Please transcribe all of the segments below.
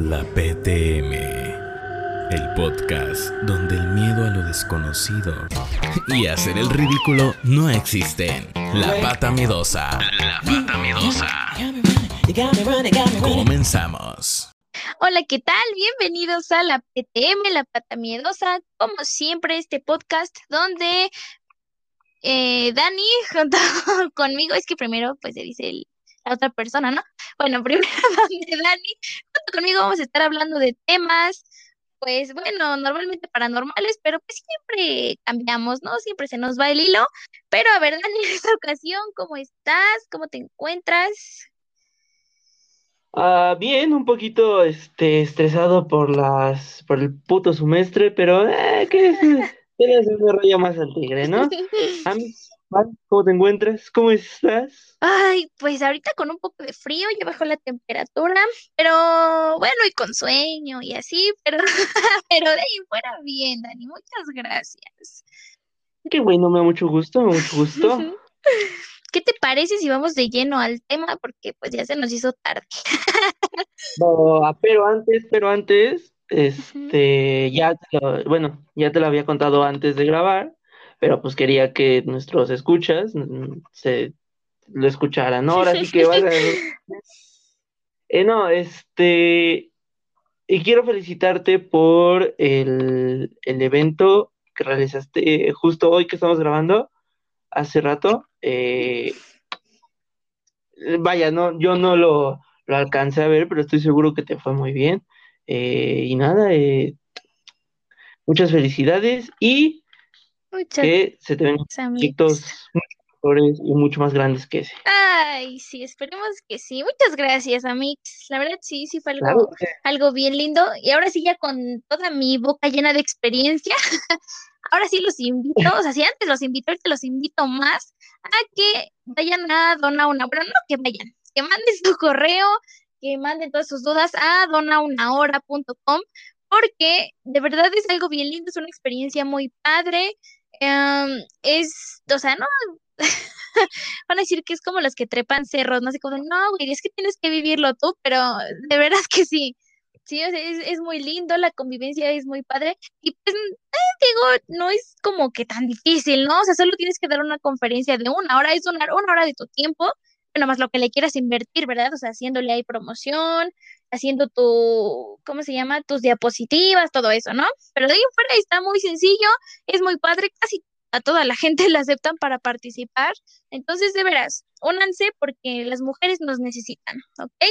La PTM, el podcast donde el miedo a lo desconocido y hacer el ridículo no existen. La pata miedosa. La pata miedosa. Comenzamos. Hola, ¿qué tal? Bienvenidos a la PTM, la pata miedosa. Como siempre, este podcast donde eh, Dani, junto conmigo, es que primero pues se dice el, la otra persona, ¿no? Bueno, primero donde Dani, junto conmigo vamos a estar hablando de temas, pues bueno, normalmente paranormales, pero pues siempre cambiamos, ¿no? Siempre se nos va el hilo. Pero a ver, Dani, en esta ocasión, ¿cómo estás? ¿Cómo te encuentras? Ah, bien, un poquito este, estresado por las, por el puto semestre, pero eh, ¿qué es? Tienes un rollo más al tigre, ¿no? Juan, ¿cómo te encuentras? ¿Cómo estás? Ay, pues ahorita con un poco de frío, ya bajó la temperatura, pero bueno, y con sueño y así, pero, pero de ahí fuera bien, Dani, muchas gracias. Qué bueno, me da mucho gusto, me da mucho gusto. ¿Qué te parece si vamos de lleno al tema? Porque pues ya se nos hizo tarde. No, ah, pero antes, pero antes, este, ya te lo, bueno, ya te lo había contado antes de grabar, pero pues quería que nuestros escuchas mm, se lo escucharan, ¿no? Ahora sí que vaya. Eh, no, este, y quiero felicitarte por el, el evento que realizaste justo hoy que estamos grabando, hace rato. eh, vaya, no, yo no lo, lo alcancé a ver, pero estoy seguro que te fue muy bien. Eh, y nada, eh, muchas felicidades y Muchas que se te ven proyectos mejores y mucho más grandes que ese. Ay, sí, esperemos que sí. Muchas gracias, Amix. La verdad, sí, sí fue algo, Claro algo bien lindo. Y ahora sí, ya con toda mi boca llena de experiencia, ahora sí los invito, o sea, si antes los invito, ahorita los invito más a que vayan a Dona Una Hora, no que vayan, que manden su correo, que manden todas sus dudas a donaunahora.com, porque de verdad es algo bien lindo, es una experiencia muy padre. Em, es, o sea, no, van a decir que es como los que trepan cerros, no sé cómo, no, güey, es que tienes que vivirlo tú, pero de verdad que sí. Sí, o sea, es, es muy lindo, la convivencia es muy padre y pues digo, no es como que tan difícil, ¿no? O sea, solo tienes que dar una conferencia de una hora, es donar una hora de tu tiempo, bueno, más lo que le quieras invertir, ¿verdad? O sea, haciéndole ahí promoción, haciendo tu, ¿cómo se llama? Tus diapositivas, todo eso, ¿no? Pero de ahí en fuera está muy sencillo, es muy padre, casi a toda la gente la aceptan para participar. Entonces, de veras, únanse porque las mujeres nos necesitan, ¿ok?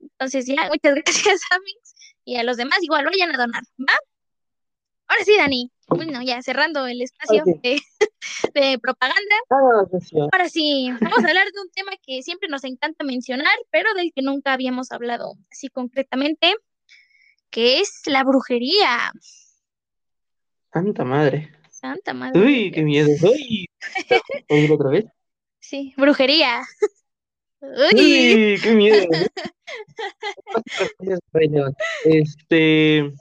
Entonces, ya, muchas gracias, Amix. Y a los demás igual vayan a donar, ¿va? Ahora sí, Dani. Bueno, ya cerrando el espacio de, de propaganda. Rocío. Ahora sí, vamos a hablar de un tema que siempre nos encanta mencionar, pero del que nunca habíamos hablado así concretamente, que es la brujería. Santa madre. Santa madre. Uy, qué miedo. Uy, ¿puedo ir otra vez? Sí, brujería. Uy, Uy, qué miedo. Este,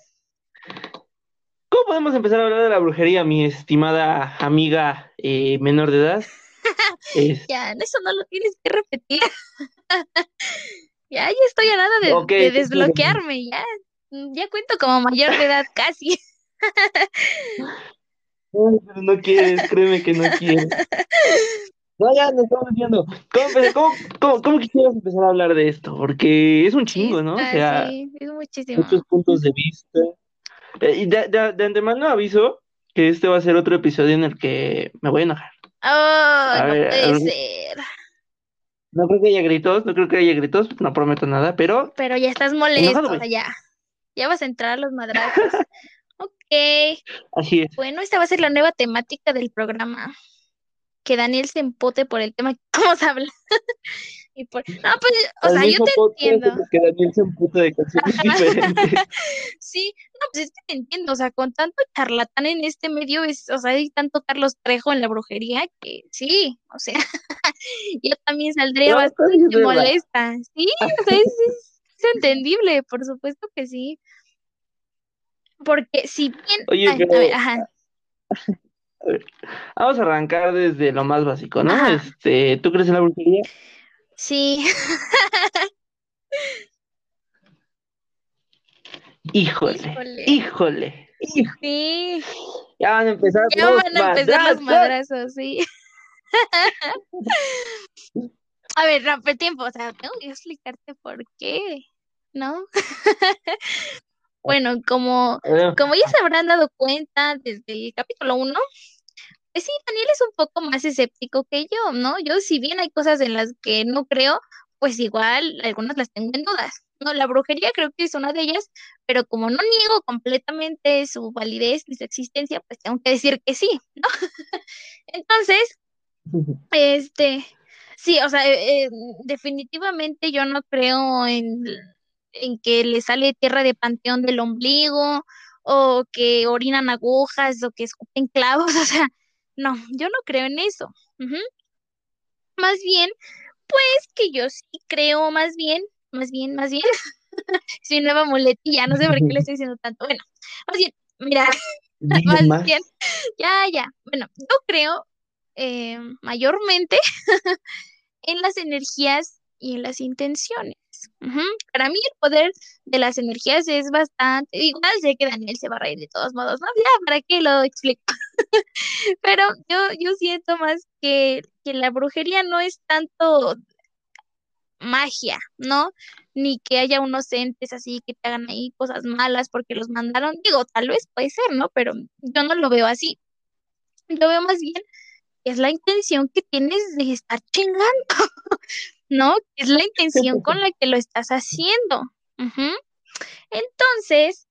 ¿cómo podemos empezar a hablar de la brujería, mi estimada amiga eh, menor de edad? Es- ya, eso no lo tienes que repetir. Ya, ya estoy a nada de, sí, sí. desbloquearme, ya. Ya cuento como mayor de edad casi. Pero no quieres, créeme que no quieres. No, ya nos estamos viendo. ¿Cómo, cómo, cómo- cómo quisieras empezar a hablar de esto? Porque es un chingo, ¿no? O Está, sea, sí, es muchísimo. muchos puntos de vista. Eh, y de, de- de antemano aviso que este va a ser otro episodio en el que me voy a enojar. Oh, A no ver, puede ser. No creo que haya gritos, no creo que haya gritos, no prometo nada, pero Pero ya estás molesto, enojado, o sea, güey. ya. Ya vas a entrar a los madrazos. Ok. Así es. Bueno, esta va a ser la nueva temática del programa. Que Daniel se empote por el tema que vamos a hablar. Y por... No, pues, o sea, yo te entiendo. que Daniel se emputa de canciones diferentes. Sí, no, pues es que te entiendo, o sea, con tanto charlatán en este medio, es, o sea, hay tanto Carlos Trejo en la brujería que sí, o sea, yo también saldría No, bastante molesta. Sí, o sea, es, es- es entendible, por supuesto que sí. Porque si bien, Oye, ay, a pero- ver, ajá, Vamos a arrancar desde lo más básico, ¿no? Ajá. Este, ¿tú crees en la brujería? Sí, Híjole, híjole, Sí. Ya van a empezar ya los van a empezar los madrazos, sí. a ver, rompe tiempo, o sea, tengo que explicarte por qué, ¿no? bueno, como, como ya se habrán dado cuenta desde el capítulo 1, pues sí, Daniel es un poco más escéptico que yo, ¿no? Yo, si bien hay cosas en las que no creo, pues igual algunas las tengo en dudas. No, la brujería creo que es una de ellas, pero como no niego completamente su validez ni su existencia, pues tengo que decir que sí, ¿no? Entonces, este, sí, o sea, eh, definitivamente yo no creo en, en que le sale tierra de panteón del ombligo, o que orinan agujas, o que escupen clavos, o sea, no, yo no creo en eso. Más bien, pues que yo sí creo más bien, más bien, más bien, mi nueva muletilla, no sé por qué le estoy diciendo tanto. Bueno, más bien, mira, más, bien, ya, ya. Bueno, yo creo eh, mayormente en las energías y en las intenciones. Para mí el poder de las energías es bastante, igual sé que Daniel se va a reír de todos modos, ¿no? Ya, ¿para qué lo explico? Pero yo, yo siento más que, que la brujería no es tanto magia, ¿no? Ni que haya unos entes así que te hagan ahí cosas malas porque los mandaron. Digo, tal vez puede ser, ¿no? Pero yo no lo veo así. Lo veo más bien es la intención que tienes de estar chingando, ¿no? Es la intención con la que lo estás haciendo. Entonces,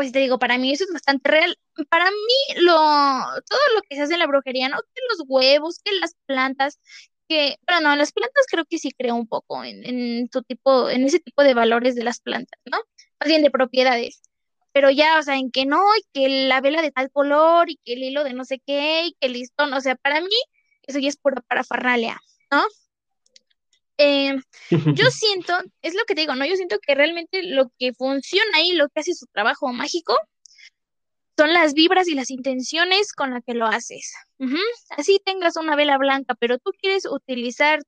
pues te digo, para mí eso es bastante real. Para mí, lo, todo lo que se hace en la brujería, ¿no? Que los huevos, que las plantas, que, bueno, no, las plantas creo que sí creo un poco en, en tu tipo, en ese tipo de valores de las plantas, ¿no? Más bien de propiedades pero ya, o sea, en que no, y que la vela de tal color, y que el hilo de no sé qué, y que el listón, o sea, para mí, eso ya es pura parafarnalia, ¿no? Eh, yo siento, es lo que te digo, ¿no? Yo siento que realmente lo que funciona ahí, lo que hace su trabajo mágico, son las vibras y las intenciones con las que lo haces. Así tengas una vela blanca, pero tú quieres utilizar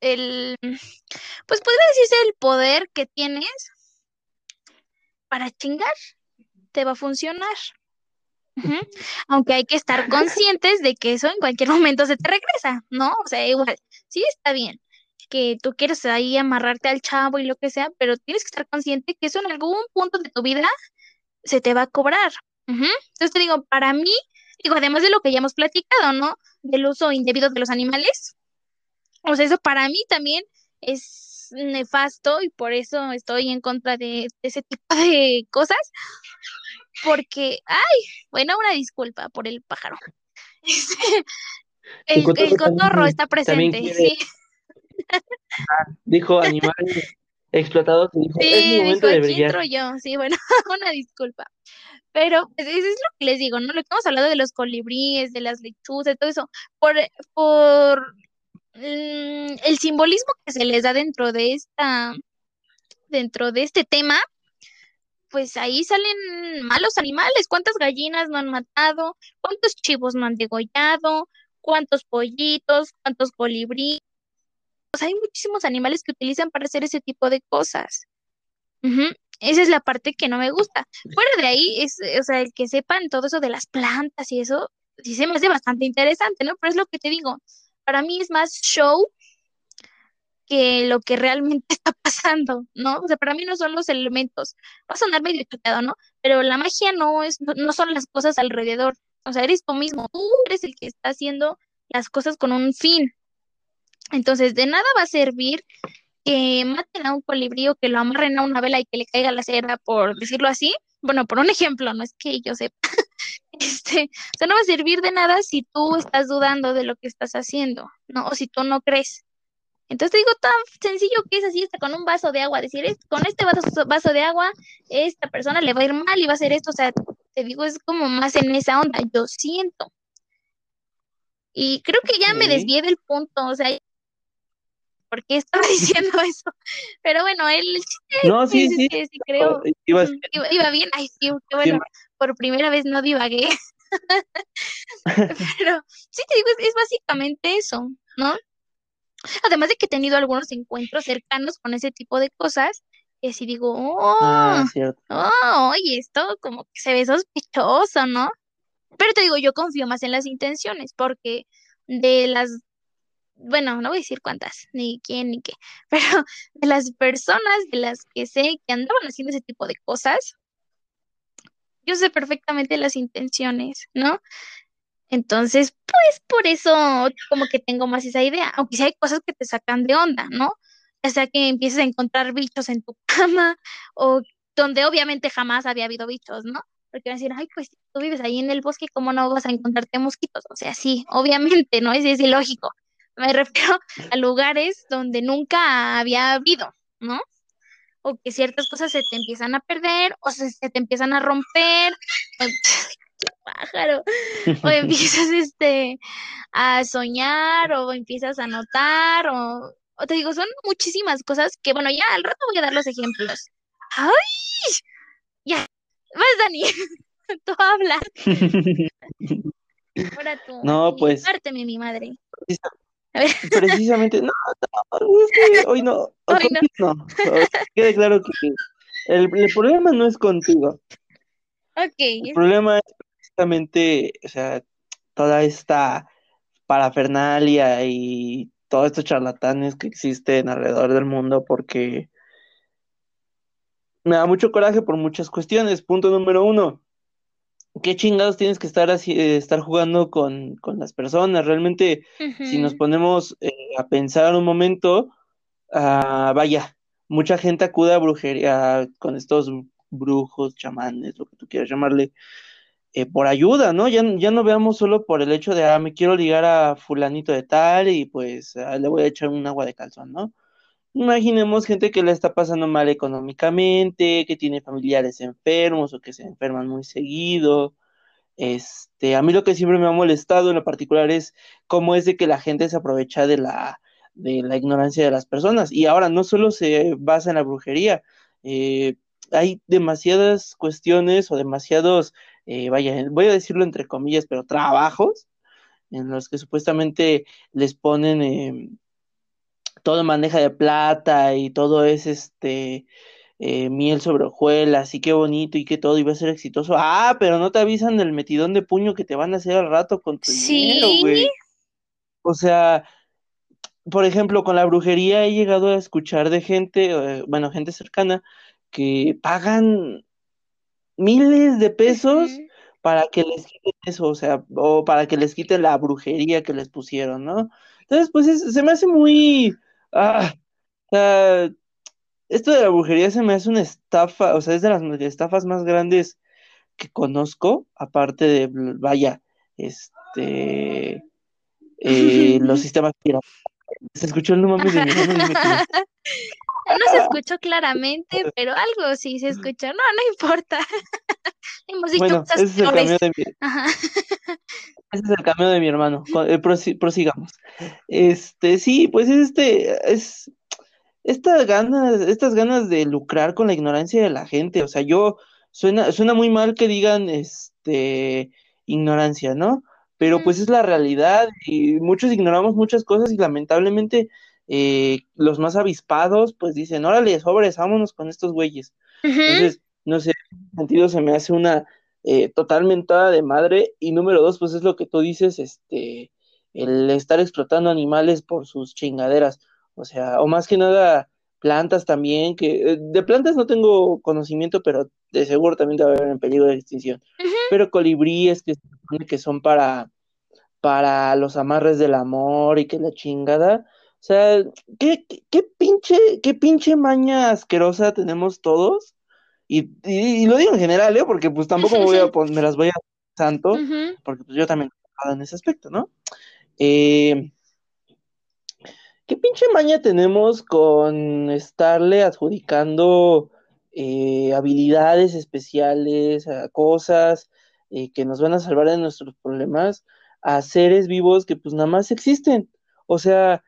el, pues podría decirse el poder que tienes para chingar, te va a funcionar. Aunque hay que estar conscientes de que eso en cualquier momento se te regresa, ¿no? O sea, igual, sí está bien que tú quieres ahí amarrarte al chavo y lo que sea, pero tienes que estar consciente que eso en algún punto de tu vida se te va a cobrar. Entonces te digo, para mí, digo, además de lo que ya hemos platicado, ¿no? Del uso indebido de los animales, o sea, eso para mí también es nefasto y por eso estoy en contra de, ese tipo de cosas. Porque, ay, bueno, una disculpa por el pájaro. el, cotorro está presente, sí. Ah, dijo animales explotados dijo, es mi momento de brillar. yo, sí, bueno, una disculpa. Pero pues, eso es lo que les digo, ¿no? Lo que hemos hablado de los colibríes, de las lechuzas, todo eso, por, por Mm, el simbolismo que se les da dentro de esta, dentro de este tema, pues ahí salen malos animales. ¿Cuántas gallinas no han matado? ¿Cuántos chivos no han degollado? ¿Cuántos pollitos? ¿Cuántos colibríes? Hay muchísimos animales que utilizan para hacer ese tipo de cosas. Esa es la parte que no me gusta. Fuera de ahí, es, o sea, el que sepan todo eso de las plantas y eso, sí se me hace bastante interesante, ¿no? Pero es lo que te digo para mí es más show que lo que realmente está pasando, ¿no? O sea, para mí no son los elementos. Va a sonar medio choteado, ¿no? Pero la magia no es, no, son las cosas alrededor. O sea, eres tú mismo. Tú eres el que está haciendo las cosas con un fin. Entonces, de nada va a servir que maten a un colibrí que lo amarren a una vela y que le caiga la cera, por decirlo así. Bueno, por un ejemplo, no es que yo sepa. Este, o sea, no va a servir de nada si tú estás dudando de lo que estás haciendo, ¿no? O si tú no crees. Entonces te digo tan sencillo que es así, está con un vaso de agua, decir, con este vaso, vaso de agua, esta persona le va a ir mal y va a hacer esto, o sea, te digo, es como más en esa onda, yo siento. Y creo que ya me desvié del punto, o sea, ¿por qué estaba diciendo eso? Pero bueno, él, no, sí, sí, sí, creo, iba, iba, bien, ay, sí, qué bueno, por primera vez no divagué. Pero sí te digo, es, básicamente eso, ¿no? Además de que he tenido algunos encuentros cercanos con ese tipo de cosas Y así digo, oh, Ah, oh, oye, esto como que se ve sospechoso, ¿no? Pero te digo, yo confío más en las intenciones, porque de las, bueno, no voy a decir cuántas, ni quién, ni qué, pero de las personas de las que sé que andaban haciendo ese tipo de cosas, yo sé perfectamente las intenciones, ¿no? Entonces, pues por eso como que tengo más esa idea, aunque sí hay cosas que te sacan de onda, ¿no? Ya sea que empieces a encontrar bichos en tu cama o donde obviamente jamás había habido bichos, ¿no? Porque van a decir, ay, pues tú vives ahí en el bosque, ¿cómo no vas a encontrarte mosquitos? O sea, sí, obviamente, ¿no? Es, es ilógico. Me refiero a lugares donde nunca había habido, ¿no? O que ciertas cosas se te empiezan a perder o se, se te empiezan a romper. o- ¡Qué pájaro! O empiezas este, a soñar o empiezas a notar o, o te digo, son muchísimas cosas que, bueno, ya al rato voy a dar los ejemplos. ¡Ay! Ya, vas, Dani, tú habla. Ahora tú. No, pues- mi madre. Precisamente, no, no, es que hoy no, Hoy no. quede claro que el, el problema no es contigo. Ok, El problema es precisamente, o sea, toda esta parafernalia y todos estos charlatanes que existen alrededor del mundo porque me da mucho coraje por muchas cuestiones. Punto número uno. ¿Qué chingados tienes que estar así, eh, estar jugando con, con las personas? Realmente, si nos ponemos eh, a pensar un momento, ah, vaya, mucha gente acude a brujería con estos brujos, chamanes, lo que tú quieras llamarle, eh, por ayuda, ¿no? Ya, ya no veamos solo por el hecho de, ah, me quiero ligar a fulanito de tal y pues ah, le voy a echar un agua de calzón, ¿no? Imaginemos gente que la está pasando mal económicamente, que tiene familiares enfermos o que se enferman muy seguido. Este, a mí lo que siempre me ha molestado en lo particular es cómo es de que la gente se aprovecha de la, de la ignorancia de las personas. Y ahora no solo se basa en la brujería, eh, hay demasiadas cuestiones o demasiados, eh, vaya, voy a decirlo entre comillas, pero trabajos en los que supuestamente les ponen eh, todo en bandeja de plata y todo es este eh, miel sobre hojuelas y qué bonito y qué todo iba a ser exitoso. Ah, pero no te avisan del metidón de puño que te van a hacer al rato con tu dinero, güey. O sea, por ejemplo, con la brujería he llegado a escuchar de gente, eh, bueno, gente cercana, que pagan miles de pesos para que les quiten eso, o sea, o para que les quiten la brujería que les pusieron, ¿no? Entonces, pues es- se me hace muy... Ah, o sea, esto de la brujería se me hace una estafa, o sea, es de las estafas más grandes que conozco, aparte de, vaya, este, eh, los sistemas. ¿Se escuchó el no mames de mi no. Se escuchó claramente, pero algo sí se escuchó. No, no importa. Hemos dicho Bueno, cosas ese es el de mi, Ajá. Ese es el cameo de mi hermano. Eh, prosi- prosigamos. Este, sí, pues es este, es estas ganas, estas ganas de lucrar con la ignorancia de la gente. O sea, yo suena, suena muy mal que digan este ignorancia, ¿no? Pero pues es la realidad y muchos ignoramos muchas cosas y lamentablemente eh, los más avispados pues dicen, órale, sobres, vámonos con estos güeyes. Entonces, no sé, en ese sentido se me hace una eh, total mentada de madre. Y número dos, pues es lo que tú dices, este, el estar explotando animales por sus chingaderas. O sea, o más que nada plantas también, que eh, de plantas no tengo conocimiento, pero de seguro también debe haber en peligro de extinción. Pero colibríes que que son para, para los amarres del amor y que la chingada. O sea, ¿qué, qué, qué pinche, qué pinche maña asquerosa tenemos todos? Y, y, y lo digo en general, ¿eh? Porque pues tampoco me, voy a pon- me las voy a santo, Ujú. porque pues yo también en ese aspecto, ¿no? Eh, ¿qué pinche maña tenemos con estarle adjudicando eh, habilidades especiales, a cosas eh, que nos van a salvar de nuestros problemas a seres vivos que pues nada más existen? O sea,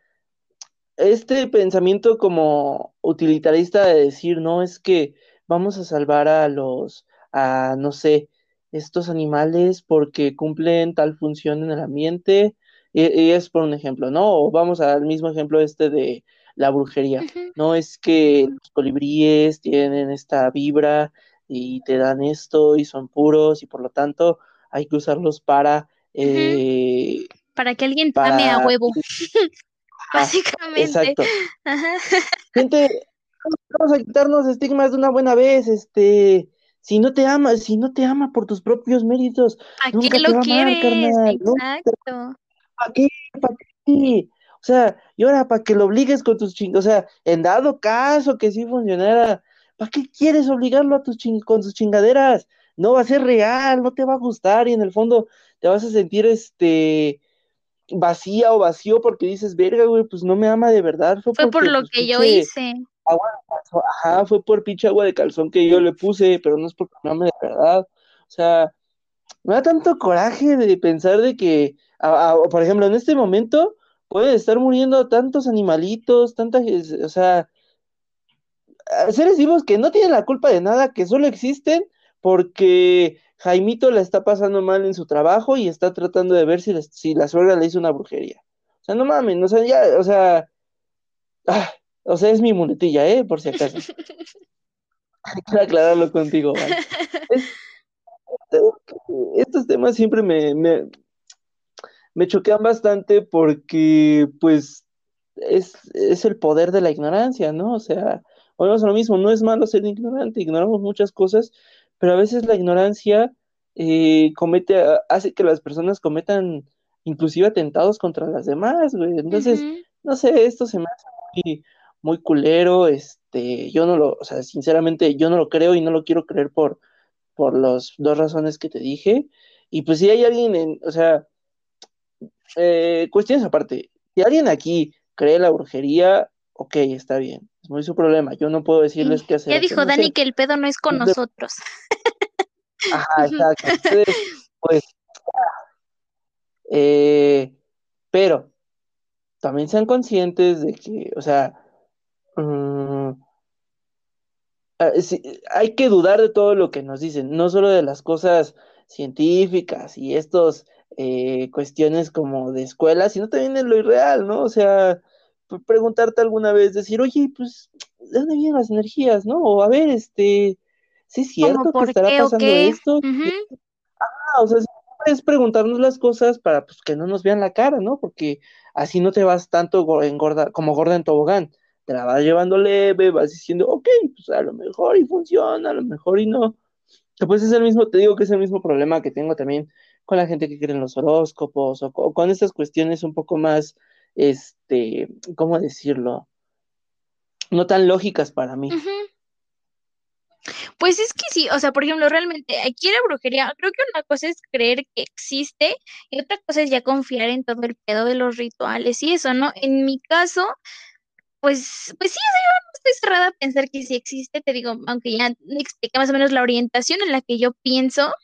este pensamiento como utilitarista de decir, no, es que vamos a salvar a los, a, no sé, estos animales porque cumplen tal función en el ambiente, y, y es por un ejemplo, ¿no? O vamos al mismo ejemplo este de la brujería. No es que los colibríes tienen esta vibra y te dan esto y son puros y por lo tanto hay que usarlos para... Eh, para que alguien tame a huevo. Básicamente. Exacto. Gente, vamos a quitarnos estigmas de una buena vez, este, si no te ama, si no te ama por tus propios méritos, ¿a nunca lo te va carnal. Exacto. ¿Para qué? ¿Para qué? O sea, y ahora para que lo obligues con tus chingos, o sea, en dado caso que sí funcionara, ¿para qué quieres obligarlo a tus con sus chingaderas? No va a ser real, no te va a gustar y en el fondo te vas a sentir este vacía o vacío porque dices, verga, güey, pues no me ama de verdad. Fue, por lo pues, que yo hice. Agua de calzón, ajá, fue por pinche agua de calzón que yo le puse, pero no es porque me ame de verdad. O sea, me da tanto coraje de pensar de que, por ejemplo, en este momento pueden estar muriendo tantos animalitos, tantas, o sea, seres vivos que no tienen la culpa de nada, que solo existen porque Jaimito la está pasando mal en su trabajo y está tratando de ver si, si la suegra le hizo una brujería. O sea, no mames, o sea, ya, o sea, ah, o sea, es mi muletilla, ¿eh? Por si acaso. Hay que aclararlo contigo, ¿vale? estos temas siempre me, me, me choquean bastante porque, pues, es, es el poder de la ignorancia, ¿no? O sea, volvemos a lo mismo, no es malo ser ignorante, ignoramos muchas cosas, pero a veces la ignorancia eh, comete, hace que las personas cometan inclusive atentados contra las demás, güey. Entonces, no sé, esto se me hace muy, muy culero, este, yo no lo, o sea, sinceramente, yo no lo creo y no lo quiero creer por, por las dos razones que te dije. Y pues si hay alguien en, o sea, eh, cuestiones aparte, si alguien aquí cree la brujería, ok, está bien, es muy su problema, yo no puedo decirles qué hacer. Ya dijo Dani que el pedo no es con nosotros. Ajá, exacto. pues, eh, pero también sean conscientes de que, o sea, mm, ah, hay que dudar de todo lo que nos dicen, no solo de las cosas científicas y estos eh, cuestiones como de escuela, sino también de lo irreal, ¿no? O sea, preguntarte alguna vez, decir, oye, pues, ¿de dónde vienen las energías, no? O a ver, este, ¿sí es cierto que estará pasando esto? Ah, o sea, es preguntarnos las cosas para pues, que no nos vean la cara, ¿no? Porque así no te vas tanto engorda, como gorda en tobogán. Te la vas llevando leve, vas diciendo, ok, pues a lo mejor y funciona, a lo mejor y no. Pues es el mismo, te digo que es el mismo problema que tengo también con la gente que cree en los horóscopos o con, estas cuestiones un poco más, este, ¿cómo decirlo? No tan lógicas para mí. Pues es que sí, o sea, por ejemplo, realmente aquí la brujería, creo que una cosa es creer que existe y otra cosa es ya confiar en todo el pedo de los rituales y eso, ¿no? En mi caso, pues, pues sí, yo no estoy cerrada a pensar que sí existe, te digo, aunque ya expliqué más o menos la orientación en la que yo pienso.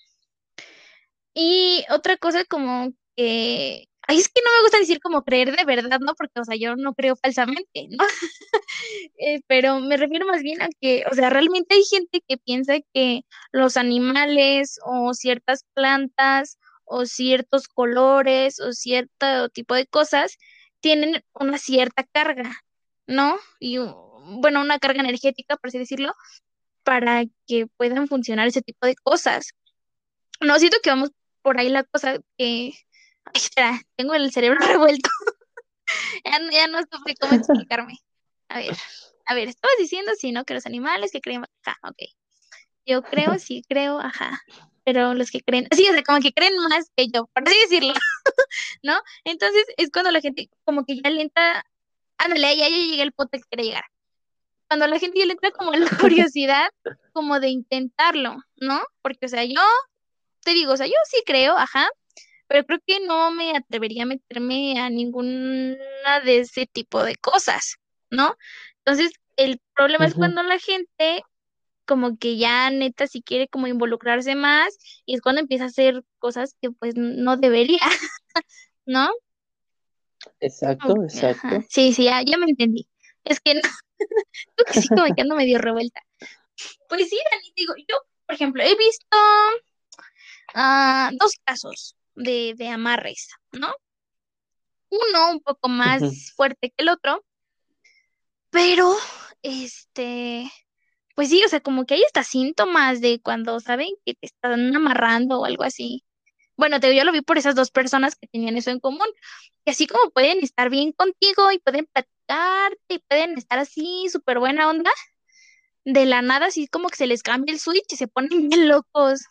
Y otra cosa como que es que no me gusta decir como creer de verdad, ¿no? Porque, o sea, yo no creo falsamente, ¿no? Eh, pero me refiero más bien a que, o sea, realmente hay gente que piensa que los animales o ciertas plantas o ciertos colores o cierto tipo de cosas tienen una cierta carga, ¿no? Y, bueno, una carga energética, por así decirlo, para que puedan funcionar ese tipo de cosas. No, siento que vamos por ahí la cosa que tengo el cerebro revuelto. ya, no supe cómo explicarme. A ver, a ver, estabas diciendo sí, ¿no? Que los animales que creen, ajá, ok. Yo creo, sí creo, ajá. Pero los que creen, sí, o sea, como que creen más que yo, por así decirlo, ¿no? Entonces es cuando la gente como que ya le entra, ándale, ya, ya llegué al punto que quiere llegar. Cuando la gente ya le entra como la curiosidad, como de intentarlo, ¿no? Porque, o sea, yo te digo, o sea, yo sí creo, ajá, pero creo que no me atrevería a meterme a ninguna de ese tipo de cosas, ¿no? Entonces, el problema es cuando la gente como que ya neta si quiere como involucrarse más y es cuando empieza a hacer cosas que pues no debería, ¿no? Exacto, exacto. Sí, sí, ya, me entendí. Es que no, que sí como que ando medio revuelta. Pues sí, Dani, digo, yo, por ejemplo, he visto uh, dos casos de, de amarres, ¿no? Uno un poco más fuerte que el otro, Pero, este, pues sí, o sea, como que hay hasta síntomas de cuando saben que te están amarrando o algo así. Bueno, te, yo lo vi por esas dos personas que tenían eso en común, que así como pueden estar bien contigo y pueden platicarte y pueden estar así súper buena onda, de la nada así como que se les cambia el switch y se ponen bien locos.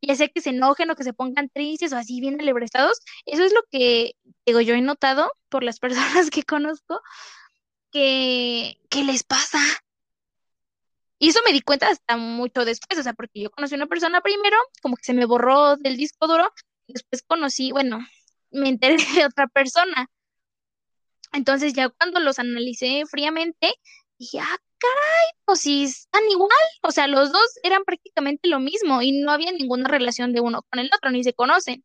Ya sea que se enojen o que se pongan tristes o así bien alebrestados. Eso es lo que, digo, yo he notado por las personas que conozco que, que les pasa. Y eso me di cuenta hasta mucho después, o sea, porque yo conocí a una persona primero, como que se me borró del disco duro, y después conocí, bueno, me enteré de otra persona. Entonces ya cuando los analicé fríamente, dije, ah, caray, pues sí, están igual, o sea, los dos eran prácticamente lo mismo y no había ninguna relación de uno con el otro, ni se conocen.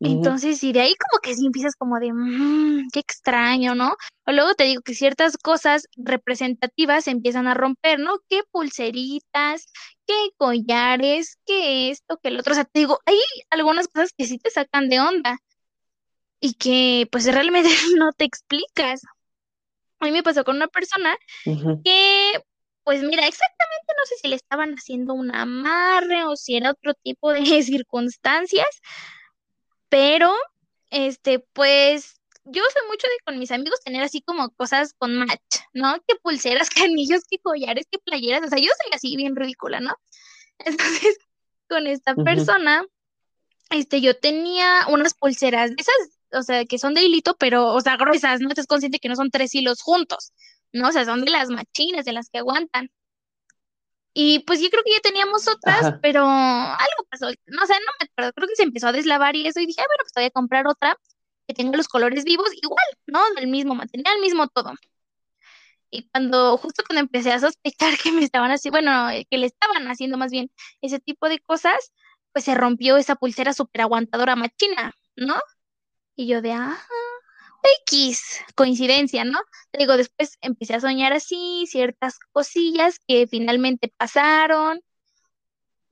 Entonces, y de ahí como que sí empiezas como de, mmm, qué extraño, ¿no? O luego te digo que ciertas cosas representativas se empiezan a romper, ¿no? ¿Qué pulseritas, qué collares, qué esto, qué el otro? O sea, te digo, hay algunas cosas que sí te sacan de onda y que pues realmente no te explicas. A mí me pasó con una persona que, pues mira, exactamente no sé si le estaban haciendo un amarre o si era otro tipo de circunstancias, pero, este, pues, yo soy mucho de con mis amigos tener así como cosas con match, ¿no? Que pulseras, que anillos, que collares, que playeras, o sea, yo soy así bien ridícula, ¿no? Entonces, con esta persona, este, yo tenía unas pulseras de esas, o sea, que son de hilito, pero, o sea, gruesas, ¿no? Estás consciente que no son tres hilos juntos, ¿no? O sea, son de las machinas, de las que aguantan. Y pues yo creo que ya teníamos otras, pero algo pasó. No, o sea, no me acuerdo. Creo que se empezó a deslavar y eso. Y dije, bueno, pues voy a comprar otra que tenga los colores vivos igual, ¿no? Del mismo material, mismo todo. Y cuando, justo cuando empecé a sospechar que me estaban así, bueno, eh, que le estaban haciendo más bien ese tipo de cosas, pues se rompió esa pulsera súper aguantadora machina, ¿no? Y yo de, ah, X, coincidencia, ¿no? Te digo, después empecé a soñar así, ciertas cosillas que finalmente pasaron.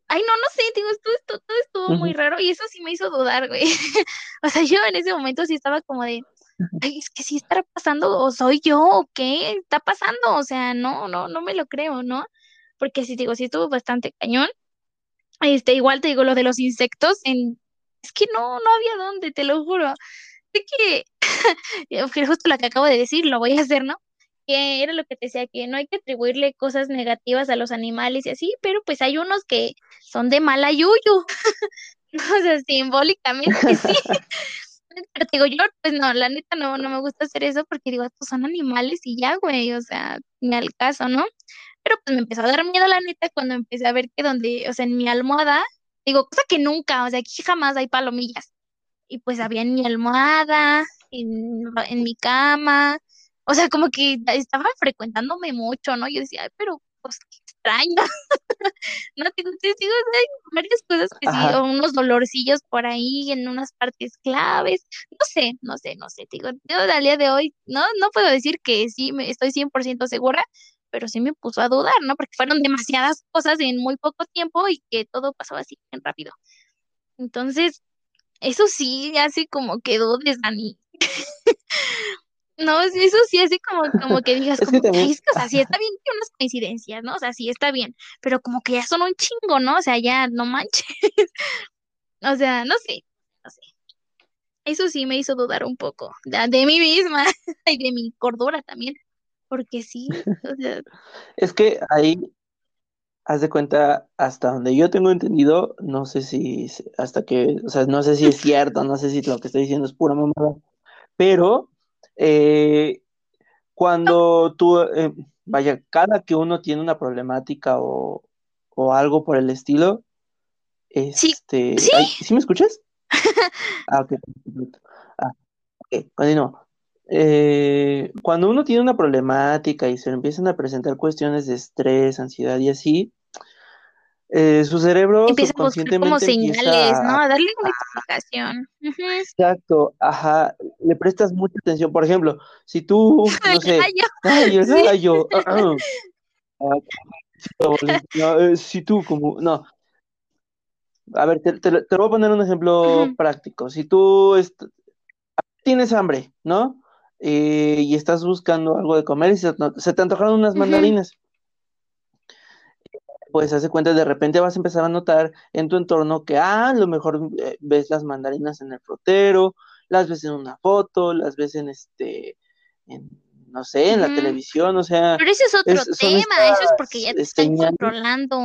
Ay, no, no sé, digo, todo esto, todo estuvo muy raro y eso sí me hizo dudar, güey. o sea, yo en ese momento sí estaba como de, ay, es que sí estará pasando, o soy yo, o qué está pasando, o sea, no, no, no me lo creo, ¿no? Porque sí, digo, sí estuvo bastante cañón. Este, igual te digo lo de los insectos, en, es que no, no había dónde, te lo juro. Sé que justo lo que acabo de decir, lo voy a hacer, ¿no? Que era lo que te decía, que no hay que atribuirle cosas negativas a los animales y así, pero pues hay unos que son de mala yuyu, o sea, simbólicamente sí. Pero te digo, yo, pues no, la neta no, no me gusta hacer eso porque digo, estos son animales y ya, güey, o sea, ni al caso, ¿no? Pero pues me empezó a dar miedo la neta cuando empecé a ver que donde, o sea, en mi almohada, digo, cosa que nunca, o sea, aquí jamás hay palomillas. Y pues había en mi almohada, en, mi cama, o sea, como que estaba frecuentándome mucho, ¿no? Yo decía, Ay, pero pues qué extraño. no, te digo, hay varias cosas que sí, o unos dolorcillos por ahí en unas partes claves, no sé, no sé, no sé, digo, yo al día de hoy, no, no puedo decir que sí, me, estoy 100% segura, pero sí me puso a dudar, ¿no? Porque fueron demasiadas cosas en muy poco tiempo y que todo pasaba así bien rápido. Entonces, eso sí, así como que dudes, Dani. No, eso sí, así como, como que digas, como que, o sea, sí está bien que unas coincidencias, ¿no? O sea, sí está bien, pero como que ya son un chingo, ¿no? O sea, ya no manches. O sea, no sé, no sé. Eso sí me hizo dudar un poco de, de mí misma y de mi cordura también, porque sí, o sea. Es que ahí, haz de cuenta, hasta donde yo tengo entendido, no sé si, hasta que, o sea, no sé si es cierto, no sé si lo que estoy diciendo es pura mamada pero eh, cuando tú, eh, vaya, cada que uno tiene una problemática o, algo por el estilo, este, ¿Sí? ¿sí? me escuchas? ah, ok, ah, ok, continúo. Eh, cuando uno tiene una problemática y se le empiezan a presentar cuestiones de estrés, ansiedad y así, eh, su cerebro empieza a buscar como señales, ¿no? A darle una explicación. Exacto, ajá, le prestas mucha atención. Por ejemplo, si tú, no sé, ay, el gallo, ah, ah, eh, si tú como, no, a ver, te, te, voy a poner un ejemplo práctico. Si tú tienes hambre, ¿no? Eh, y estás buscando algo de comer y se, te antojaron unas mandarinas. Pues hace cuenta, de repente vas a empezar a notar en tu entorno que, ah, a lo mejor eh, ves las mandarinas en el frutero, las ves en una foto, las ves en este, no sé, en la televisión, o sea. Pero ese es otro tema, eso es porque ya te están controlando.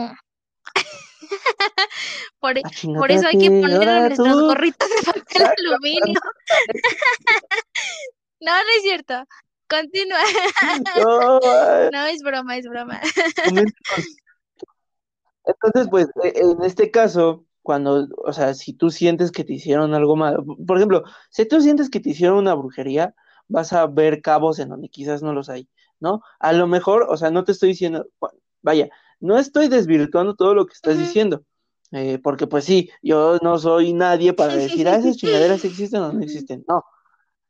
por, ah, por, eso hay que poner nuestros gorritos de papel aluminio. no, no es cierto. Continúa. No, es broma, es broma. Entonces, pues, e, en este caso, cuando, o sea, si tú sientes que te hicieron algo malo, por ejemplo, si tú sientes que te hicieron una brujería, vas a ver cabos en donde quizás no los hay, ¿no? A lo mejor, o sea, no te estoy diciendo, vaya, no estoy desvirtuando todo lo que estás diciendo, eh, porque pues sí, yo no soy nadie para decir, ah, esas chingaderas existen o no existen, no.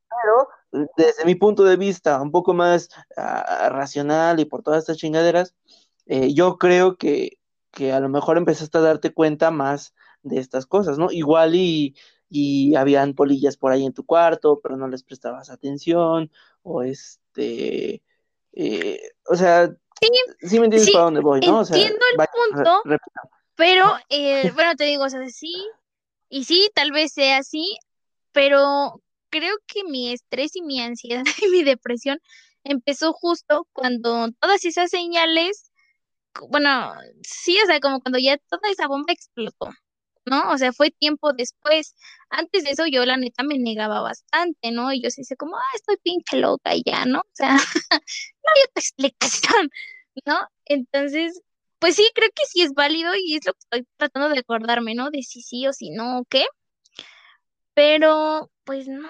Pero desde mi punto de vista, un poco más ah, racional y por todas estas chingaderas, eh, yo creo que, que a lo mejor empezaste a darte cuenta más de estas cosas, ¿no? Igual y, y habían polillas por ahí en tu cuarto, pero no les prestabas atención, o este, eh, o sea, sí, me entiendes para dónde voy, ¿no? entiendo el punto, pero, eh, bueno, te digo, o sea, sí, y sí, tal vez sea así, pero creo que mi estrés y mi ansiedad y mi depresión empezó justo cuando todas esas señales, bueno, sí, o sea, como cuando ya toda esa bomba explotó, ¿no? O sea, fue tiempo después. Antes de eso yo la neta me negaba bastante, ¿no? Y yo se dice como, ah, estoy pinche loca y ya, ¿no? O sea, no hay otra explicación. ¿no? Entonces, pues sí, creo que sí es válido y es lo que estoy tratando de acordarme, ¿no? De si sí o si no o qué. Pero, pues no,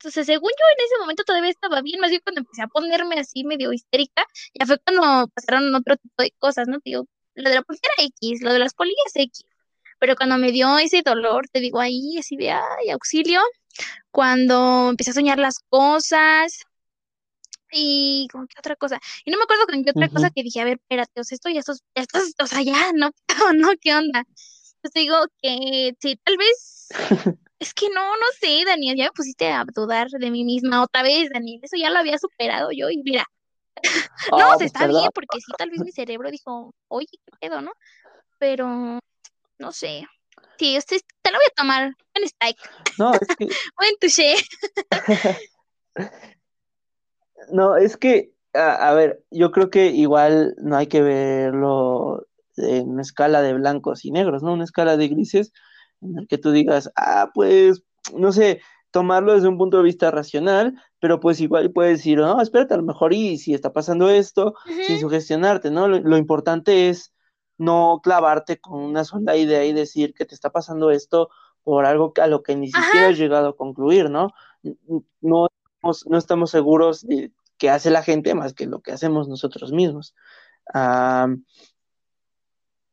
sea, según yo en ese momento todavía estaba bien, más bien cuando empecé a ponerme así medio histérica, ya fue cuando pasaron otro tipo de cosas, ¿no? digo, lo de la pulsera X, lo de las polillas X, pero cuando me dio ese dolor, te digo ahí, así de, ay, auxilio, cuando empecé a soñar las cosas, y con qué otra cosa. Y no me acuerdo con qué otra cosa que dije, a ver, espérate, o sea, esto ya, esto, esto, o sea, ya, no, no, ¿qué onda? Entonces digo que sí, tal vez, es que no, no sé, Daniel, ya me pusiste a dudar de mí misma otra vez, Daniel, eso ya lo había superado yo y mira, no, oh, está bien, porque sí, tal vez mi cerebro dijo, oye, qué pedo, ¿no? Pero, no sé. Sí, usted te lo voy a tomar. en strike. No, es que. Buen touché. No, es que, a, ver, yo creo que igual no hay que verlo en una escala de blancos y negros, ¿no? Una escala de grises en el que tú digas, ah, pues, no sé, tomarlo desde un punto de vista racional, pero pues igual puedes decir, no, espérate, a lo mejor y si está pasando esto, sin sugestionarte, ¿no? Lo, importante es no clavarte con una sola idea y decir que te está pasando esto por algo a lo que ni siquiera has llegado a concluir, ¿no? No no estamos seguros de qué hace la gente más que lo que hacemos nosotros mismos.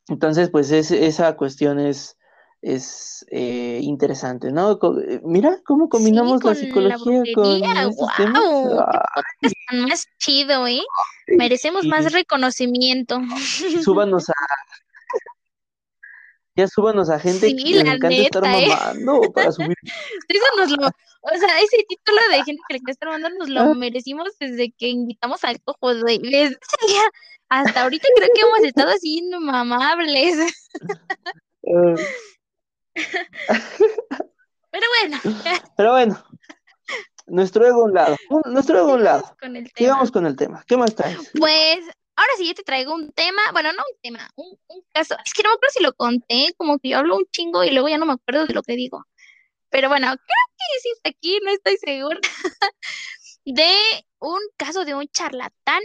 entonces, pues esa cuestión es, es eh, interesante, ¿no? Eh, mira cómo combinamos la psicología con estos temas. más chido, ¿eh? Merecemos más reconocimiento. Súbanos a ya súbanos a gente que le encanta estar ¿eh? mamando para subir. Eso nos lo, o sea, ese título de gente que le encanta estar mamando nos lo ah. merecimos desde que invitamos al cojo de hasta ahorita creo que hemos estado así mamables. Ah. Pero bueno. Pero bueno. Nuestro ego a un lado. Nuestro ego a un lado. Sigamos con el tema. ¿Qué más traes? Pues ahora sí yo te traigo un tema, bueno, no un tema, un, caso, es que no me acuerdo si lo conté, como que yo hablo un chingo y luego ya no me acuerdo de lo que digo. Pero bueno, creo que sí está aquí, no estoy segura, de un caso de un charlatán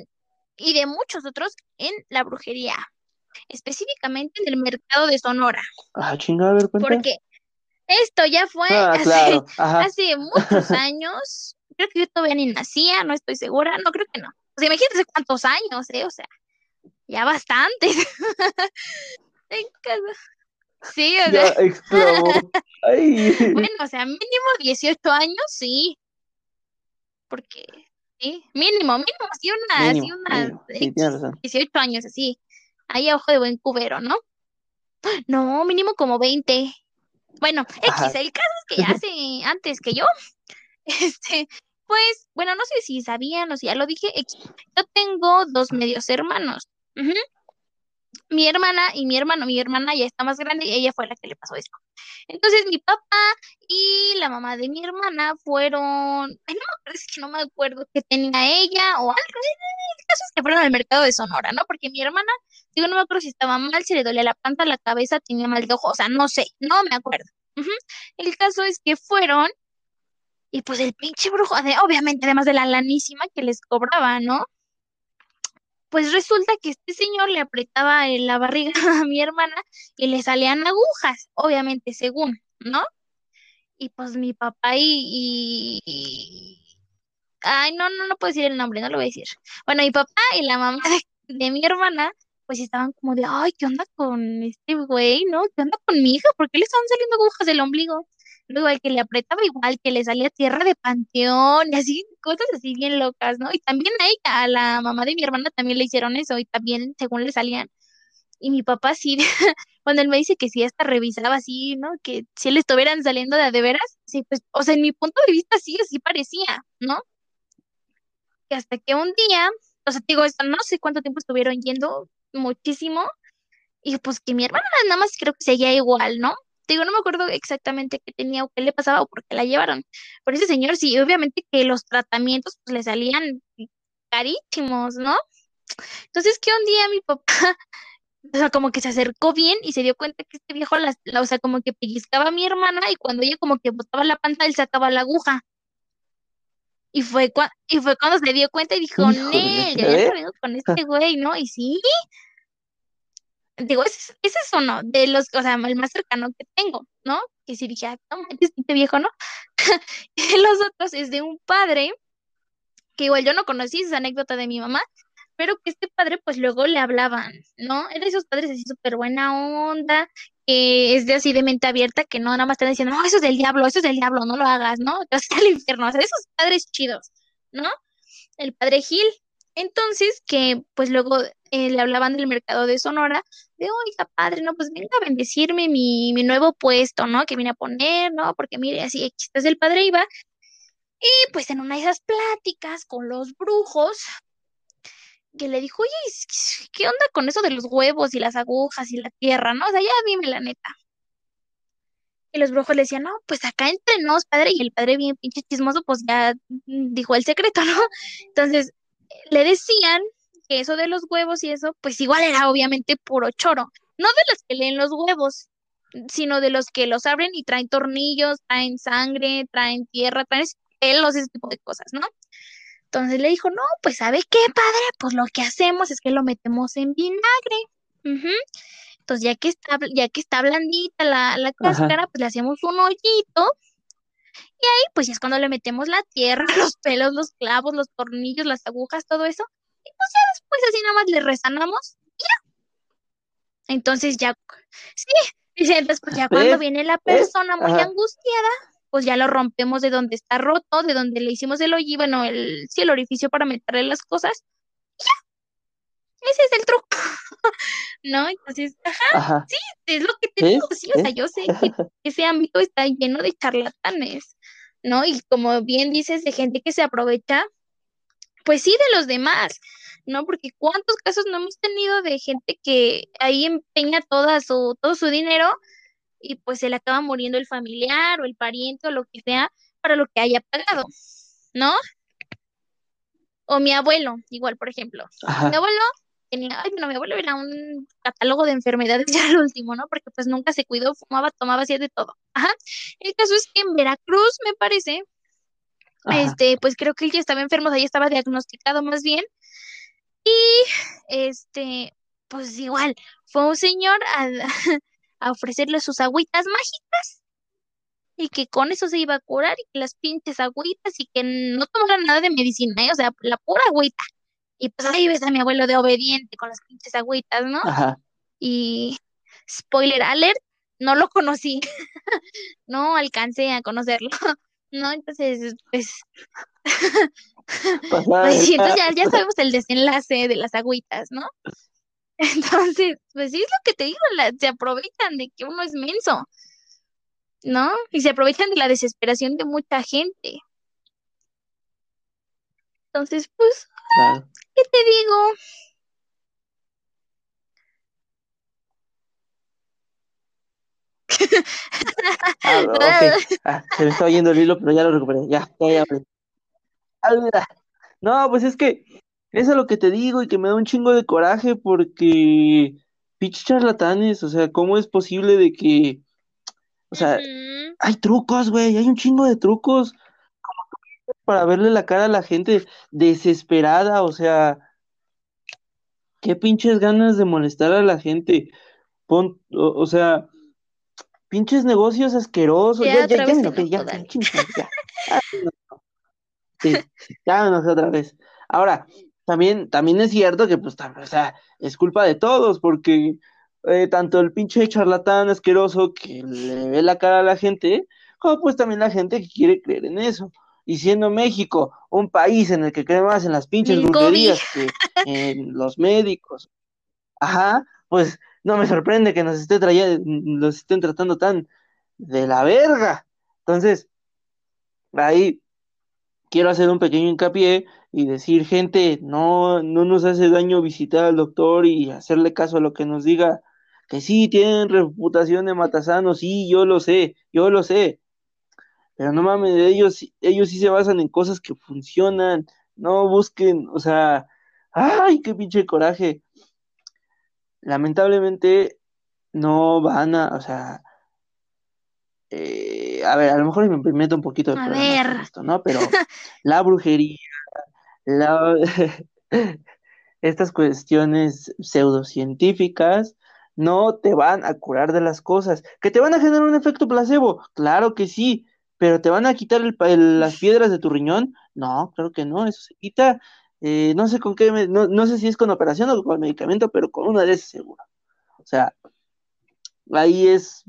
y de muchos otros en la brujería, específicamente en el mercado de Sonora. Ah, chingada, a ver, Porque esto ya fue ah, hace, hace muchos años, creo que yo todavía ni nacía, no estoy segura, no creo que no sea, imagínense cuántos años, ¿eh? O sea, ya bastantes. sí, o sea. bueno, o sea, mínimo 18 años, sí. Porque, sí, mínimo, mínimo, sí, una, sí, una, 18 años, así. Ahí a ojo de buen cubero, ¿no? No, mínimo como 20. Bueno, X, el caso es que hace antes que yo, este, pues, bueno, no sé si sabían o si ya lo dije, yo tengo dos medios hermanos. Mi hermana y mi hermano, mi hermana ya está más grande y ella fue la que le pasó eso. Entonces mi papá y la mamá de mi hermana fueron, ay, no me acuerdo, que tenía ella o algo. El caso es que fueron al mercado de Sonora, ¿no? Porque mi hermana, digo, no me acuerdo si estaba mal, si le dolía la panta, la cabeza, tenía mal de ojo, o sea, no sé, no me acuerdo. El caso es que fueron y pues el pinche brujo, obviamente, además de la lanísima que les cobraba, ¿no? Pues resulta que este señor le apretaba la barriga a mi hermana y le salían agujas, obviamente, según, ¿no? Y pues mi papá y, Ay, no, no, no puedo decir el nombre, no lo voy a decir. Bueno, mi papá y la mamá de, mi hermana, pues estaban como de, ay, ¿qué onda con este güey, no? ¿Qué onda con mi hija? ¿Por qué le estaban saliendo agujas del ombligo? Luego al que le apretaba igual, que le salía tierra de panteón, y así, cosas así bien locas, ¿no? Y también a ella, a la mamá de mi hermana también le hicieron eso, y también según le salían. Y mi papá sí, cuando él me dice que sí hasta revisaba así, ¿no? Que si le estuvieran saliendo de de veras, sí, pues, o sea, en mi punto de vista sí, así parecía, ¿no? Que hasta que un día, o sea, digo, esto, no sé cuánto tiempo estuvieron yendo, muchísimo, y pues que mi hermana nada más creo que seguía igual, ¿no? Digo, no me acuerdo exactamente qué tenía o qué le pasaba o por qué la llevaron. Pero ese señor sí, obviamente que los tratamientos pues, le salían carísimos, ¿no? Entonces que un día mi papá, o sea, como que se acercó bien y se dio cuenta que este viejo, la, o sea, como que pellizcaba a mi hermana y cuando ella como que botaba la pantalla, él sacaba la aguja. Y fue, y fue cuando se dio cuenta y dijo, Nel, ya había con este güey, ¿no? Y sí, digo, ese, es uno de los, o sea, el más cercano que tengo, ¿no? Que si dije, ah, no, este viejo, ¿no? los otros es de un padre, que igual yo no conocí esa anécdota de mi mamá, pero que este padre, pues luego le hablaban, ¿no? Era de esos padres así súper buena onda, que es de así de mente abierta, que no nada más están diciendo, no, eso es del diablo, eso es del diablo, no lo hagas, ¿no? Te vas al infierno, o sea, esos padres chidos, ¿no? El padre Gil, entonces, que pues luego eh, le hablaban del mercado de Sonora, de, oiga, padre, no, pues venga a bendecirme mi, mi nuevo puesto, ¿no? Que vine a poner, ¿no? Porque mire, así, entonces el padre iba, y pues en una de esas pláticas con los brujos, que le dijo, oye, ¿qué onda con eso de los huevos y las agujas y la tierra, no? O sea, ya dime la neta. Y los brujos le decían, no, pues acá entre nos, padre, y el padre bien pinche chismoso, pues ya dijo el secreto, ¿no? Entonces, le decían que eso de los huevos y eso, pues igual era obviamente puro choro. No de los que leen los huevos, sino de los que los abren y traen tornillos, traen sangre, traen tierra, traen pelos, ese tipo de cosas, ¿no? Entonces le dijo, no, pues ¿sabe qué, padre? Pues lo que hacemos es que lo metemos en vinagre. Entonces ya que está, ya que está blandita la, la cáscara, pues le hacemos un hoyito y ahí, pues ya es cuando le metemos la tierra, los pelos, los clavos, los tornillos, las agujas, todo eso. Y pues ya después así nada más le rezanamos y ya. Entonces ya, sí, dice, entonces pues ya cuando viene la persona muy angustiada, pues ya lo rompemos de donde está roto, de donde le hicimos el hoyo, bueno, el, sí, el orificio para meterle las cosas. Y ya. Ese es el truco. ¿No? Entonces, ajá, sí, es lo que te digo, sí, o sea, yo sé que ese ámbito está lleno de charlatanes. ¿no? Y como bien dices, de gente que se aprovecha, pues sí, de los demás, ¿no? Porque cuántos casos no hemos tenido de gente que ahí empeña toda su, todo su dinero y pues se le acaba muriendo el familiar o el pariente o lo que sea para lo que haya pagado, ¿no? O mi abuelo, igual, por ejemplo. Mi abuelo tenía, ay, no, mi abuelo era un catálogo de enfermedades ya al último, ¿no? Porque pues nunca se cuidó, fumaba, tomaba, hacía de todo. Ajá. El caso es que en Veracruz, me parece, este, pues creo que él ya estaba enfermo, o sea, ya estaba diagnosticado más bien. Y, este, pues igual, fue un señor a, a ofrecerle sus agüitas mágicas y que con eso se iba a curar y que las pinches agüitas y que no tomara nada de medicina, ¿eh? o sea, la pura agüita. Y pues ahí ves a mi abuelo de obediente con las pinches agüitas, ¿no? Ajá. Y spoiler alert, no lo conocí, no alcancé a conocerlo, ¿no? Entonces, pues, pues, pues ya, ya sabemos el desenlace de las agüitas, ¿no? Entonces, pues sí es lo que te digo, se aprovechan de que uno es menso, ¿no? Y se aprovechan de la desesperación de mucha gente. Entonces, pues, ¿qué te digo? Ah, ah, se me estaba yendo el hilo, pero ya lo recuperé. Ya, ya, ya. No, pues es que eso es lo que te digo y que me da un chingo de coraje porque pinches charlatanes, o sea, ¿cómo es posible de que, o sea, hay trucos, güey, hay un chingo de trucos para verle la cara a la gente desesperada, o sea, qué pinches ganas de molestar a la gente. Pon, o, sea, pinches negocios asquerosos. Ya, ya, ya, ya, ya, ya, otra vez. Ahora, también, también es cierto que, pues, o sea, es culpa de todos, porque eh, tanto el pinche charlatán asqueroso que le ve la cara a la gente, como pues también la gente que quiere creer en eso. Y siendo México un país en el que cree más en las pinches brujerías que en los médicos, ajá, pues no me sorprende que nos esté nos estén tratando tan de la verga. Entonces, ahí quiero hacer un pequeño hincapié y decir, gente, no, no nos hace daño visitar al doctor y hacerle caso a lo que nos diga, que sí, tienen reputación de matasanos, sí, yo lo sé, yo lo sé, pero no mames, ellos, ellos sí se basan en cosas que funcionan, no busquen, o sea, ay, qué pinche coraje. Lamentablemente no van a, o sea, eh, a ver, a lo mejor me meto un poquito de a esto, ¿no? Pero la brujería, estas cuestiones pseudocientíficas no te van a curar de las cosas. ¿Que te van a generar un efecto placebo? Claro que sí, pero ¿te van a quitar las piedras de tu riñón? No, claro que no, eso se quita. Eh, no sé con qué, no, sé si es con operación o con medicamento, pero con una de esas seguro. O sea, ahí es,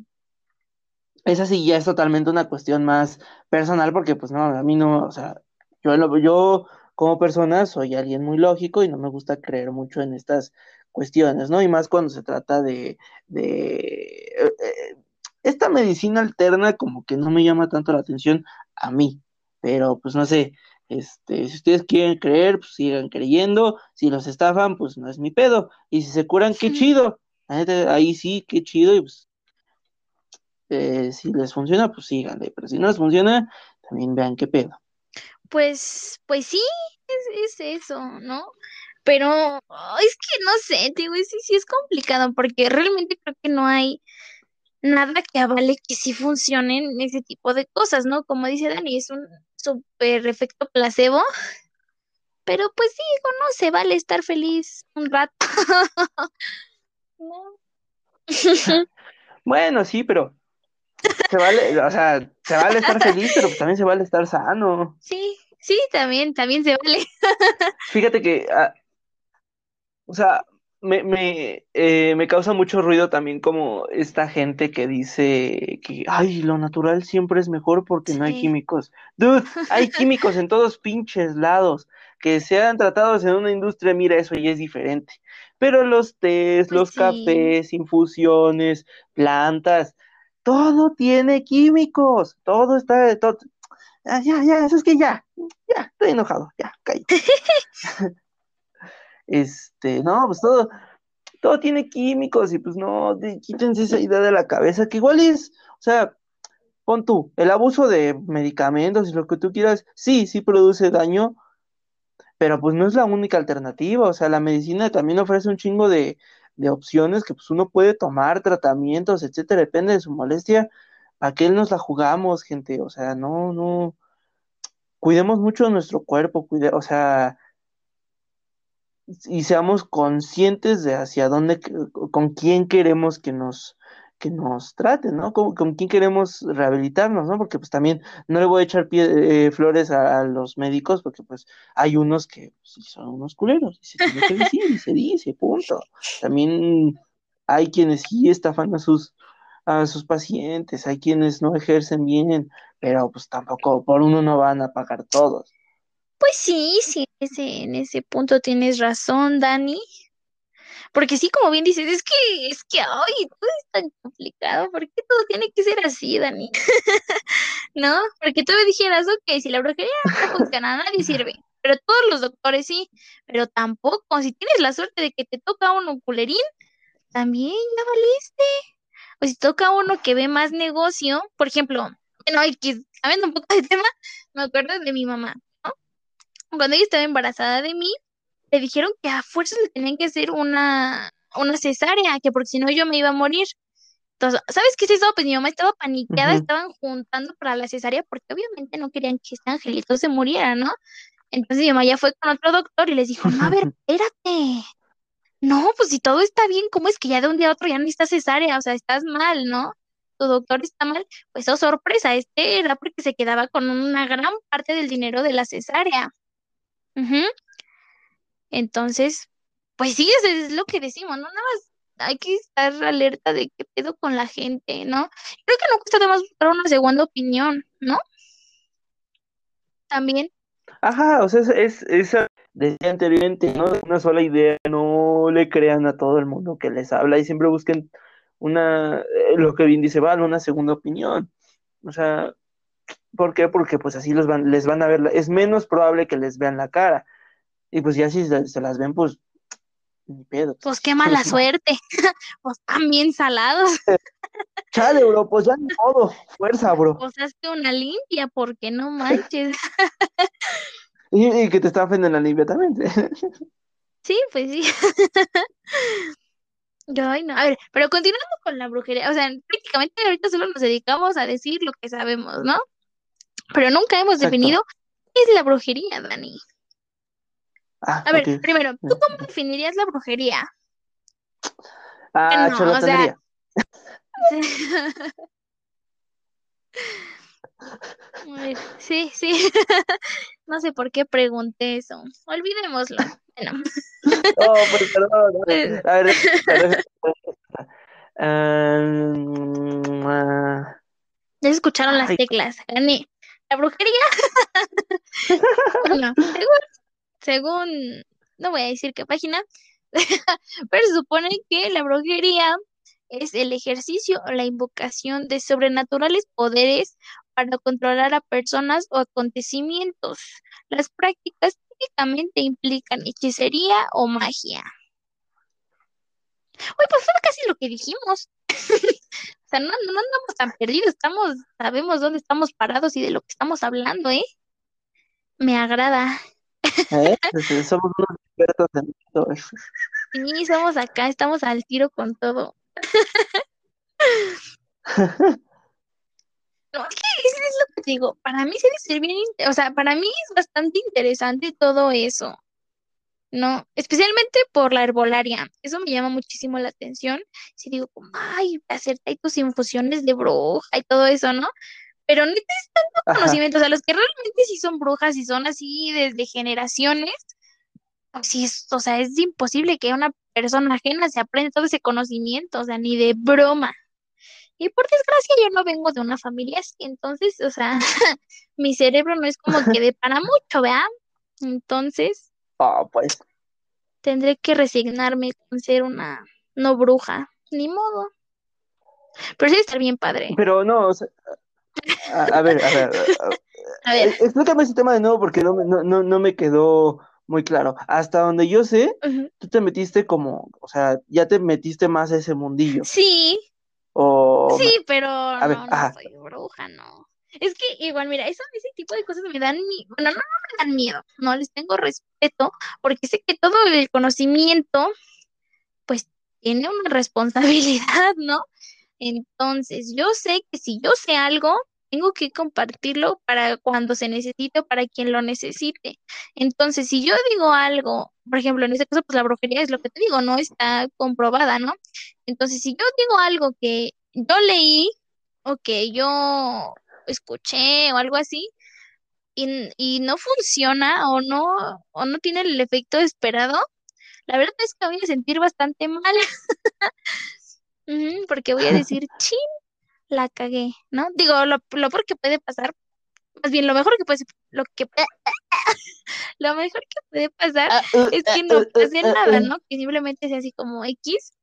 esa sí ya es totalmente una cuestión más personal, porque pues no, a mí no, o sea, yo, yo como persona soy alguien muy lógico y no me gusta creer mucho en estas cuestiones, ¿no? Y más cuando se trata de, de eh, eh, esta medicina alterna como que no me llama tanto la atención a mí, pero pues no sé, este, si ustedes quieren creer, pues sigan creyendo, si los estafan, pues no es mi pedo, y si se curan, qué chido, ahí sí, qué chido, y pues eh, si les funciona, pues síganle, pero si no les funciona, también vean qué pedo pues, pues sí, es, es eso, ¿no? Pero es que no sé, digo, sí, sí es complicado porque realmente creo que no hay nada que avale que sí funcionen ese tipo de cosas, ¿no? Como dice Dani, es un súper efecto placebo, pero pues sí, no se vale estar feliz un rato. bueno, sí, pero se vale, o sea, se vale estar feliz, pero también se vale estar sano. Sí, sí, también, también se vale. Fíjate que, ah, o sea, me, me, eh, me causa mucho ruido también como esta gente que dice que, ay, lo natural siempre es mejor porque no hay químicos. Dude, hay químicos en todos pinches lados. Que sean tratados en una industria, mira, eso ya es diferente. Pero los tés, pues los cafés, infusiones, plantas, todo tiene químicos, todo está, todo, ah, ya, ya, eso es que ya, ya, estoy enojado, ya, callo. este, no, pues todo, todo tiene químicos y pues no, quítense esa idea de la cabeza, que igual es, o sea, pon tú, el abuso de medicamentos y lo que tú quieras, sí, sí produce daño, pero pues no es la única alternativa, o sea, la medicina también ofrece un chingo de, de opciones que pues uno puede tomar, tratamientos, etcétera, depende de su molestia, ¿para qué nos la jugamos, gente? O sea, no, no, cuidemos mucho de nuestro cuerpo, cuide, o sea, y seamos conscientes de hacia dónde, con quién queremos que nos, que nos traten, ¿no? Con, quién queremos rehabilitarnos, ¿no? Porque pues también no le voy a echar pie, eh, flores a, los médicos porque pues hay unos que sí son unos culeros, y se tiene que decir, y se dice, punto. También hay quienes sí estafan a sus, a sus pacientes, hay quienes no ejercen bien, pero pues tampoco por uno no van a pagar todos. Pues sí, sí, ese, en ese punto tienes razón, Dani. Porque sí, como bien dices, es que, es que, ay, todo es tan complicado, ¿por qué todo tiene que ser así, Dani? ¿No? Porque tú me dijeras, ok, si la brujería no funciona, nadie sirve. pero todos los doctores sí, pero tampoco, si tienes la suerte de que te toca un culerín, también ya valiste. O si toca uno que ve más negocio, por ejemplo, bueno, X, sabiendo un poco de tema, me acuerdo de mi mamá. Cuando ella estaba embarazada de mí, le dijeron que a fuerza le tenían que hacer una, una cesárea, que porque si no yo me iba a morir. Entonces, ¿sabes qué se hizo? Pues mi mamá estaba paniqueada, estaban juntando para la cesárea porque obviamente no querían que este angelito se muriera, ¿no? Entonces mi mamá ya fue con otro doctor y les dijo, no, a ver, espérate. No, pues si todo está bien, ¿cómo es que ya de un día a otro ya no está cesárea? O sea, estás mal, ¿no? Tu doctor está mal. Pues oh, sorpresa, este era porque se quedaba con una gran parte del dinero de la cesárea. Entonces, pues sí, eso es lo que decimos, ¿no? Nada más hay que estar alerta de qué pedo con la gente, ¿no? Creo que no cuesta de más buscar una segunda opinión, ¿no? También. Ajá, o sea, es, esa, decía anteriormente, ¿no? Una sola idea, no le crean a todo el mundo que les habla y siempre busquen una, eh, lo que bien dice Val, una segunda opinión. O sea, ¿por qué? Porque pues así los van, les van a ver, es menos probable que les vean la cara. Y pues ya si se, las ven, pues ni pedo. Pues qué mala suerte. pues están bien salados. Chale, bro, pues ya ni modo. Fuerza, bro. Pues hazte una limpia, porque no manches. y, que te está ofendiendo la limpia también. sí, pues sí. Ay, no. A ver, pero continuamos con la brujería. O sea, prácticamente ahorita solo nos dedicamos a decir lo que sabemos, ¿no? Pero nunca hemos definido qué es la brujería, Dani. Ah, a ver, primero, ¿tú cómo definirías la brujería? Ah, no, o sea, sí, sí. no sé por qué pregunté eso. Olvidémoslo. Bueno. No, pues perdón. Pues a ver, ah, ya escucharon las teclas, gané. La brujería. bueno, según, no voy a decir qué página, pero se supone que la brujería es el ejercicio o la invocación de sobrenaturales poderes para controlar a personas o acontecimientos. Las prácticas típicamente implican hechicería o magia. Uy, pues fue casi lo que dijimos. o sea, no, no andamos tan perdidos, estamos, sabemos dónde estamos parados y de lo que estamos hablando, ¿eh? Me agrada. ¿Eh? Somos unos expertos en todo. Sí, somos acá, estamos al tiro con todo. No, es que es lo que digo, para mí se debe ser bien, o sea, para mí es bastante interesante todo eso, ¿no? Especialmente por la herbolaria, eso me llama muchísimo la atención, si digo, ay, hacerte ahí tus infusiones de bruja y todo eso, ¿no? Pero no tienes tanto conocimiento, o sea, los que realmente sí son brujas y son así desde generaciones, pues sí, es, o sea, es imposible que una persona ajena se aprenda todo ese conocimiento, o sea, ni de broma. Y por desgracia yo no vengo de una familia así, entonces, o sea, mi cerebro no es como que de para mucho, ¿verdad? Entonces, oh, pues. tendré que resignarme con ser una no bruja, ni modo. Pero sí estar bien padre. Pero no, o sea, a, ver, a ver, a ver. Explícame ese tema de nuevo porque no, no, no me quedó muy claro. Hasta donde yo sé, tú te metiste como, o sea, ya te metiste más a ese mundillo. Sí. O... Sí, pero no, no soy bruja, no. Es que igual, mira, ese tipo de cosas me dan, bueno, no, no me dan miedo, no les tengo respeto, porque sé que todo el conocimiento, pues, tiene una responsabilidad, ¿no? Entonces, yo sé que si yo sé algo, tengo que compartirlo para cuando se necesite o para quien lo necesite. Entonces, si yo digo algo, por ejemplo, en este caso, pues la brujería es lo que te digo, no está comprobada, ¿no? Entonces, si yo digo algo que yo leí o que yo escuché o algo así, y, y no funciona o no, o no tiene el efecto esperado, la verdad es que voy a sentir bastante mal. porque voy a decir, chin, la cagué, ¿no? Digo, lo, lo peor que puede pasar, más bien lo mejor que puede, lo que lo mejor que puede pasar ah, uh, es que no uh, uh, pase nada, ¿no? Que simplemente sea así como X,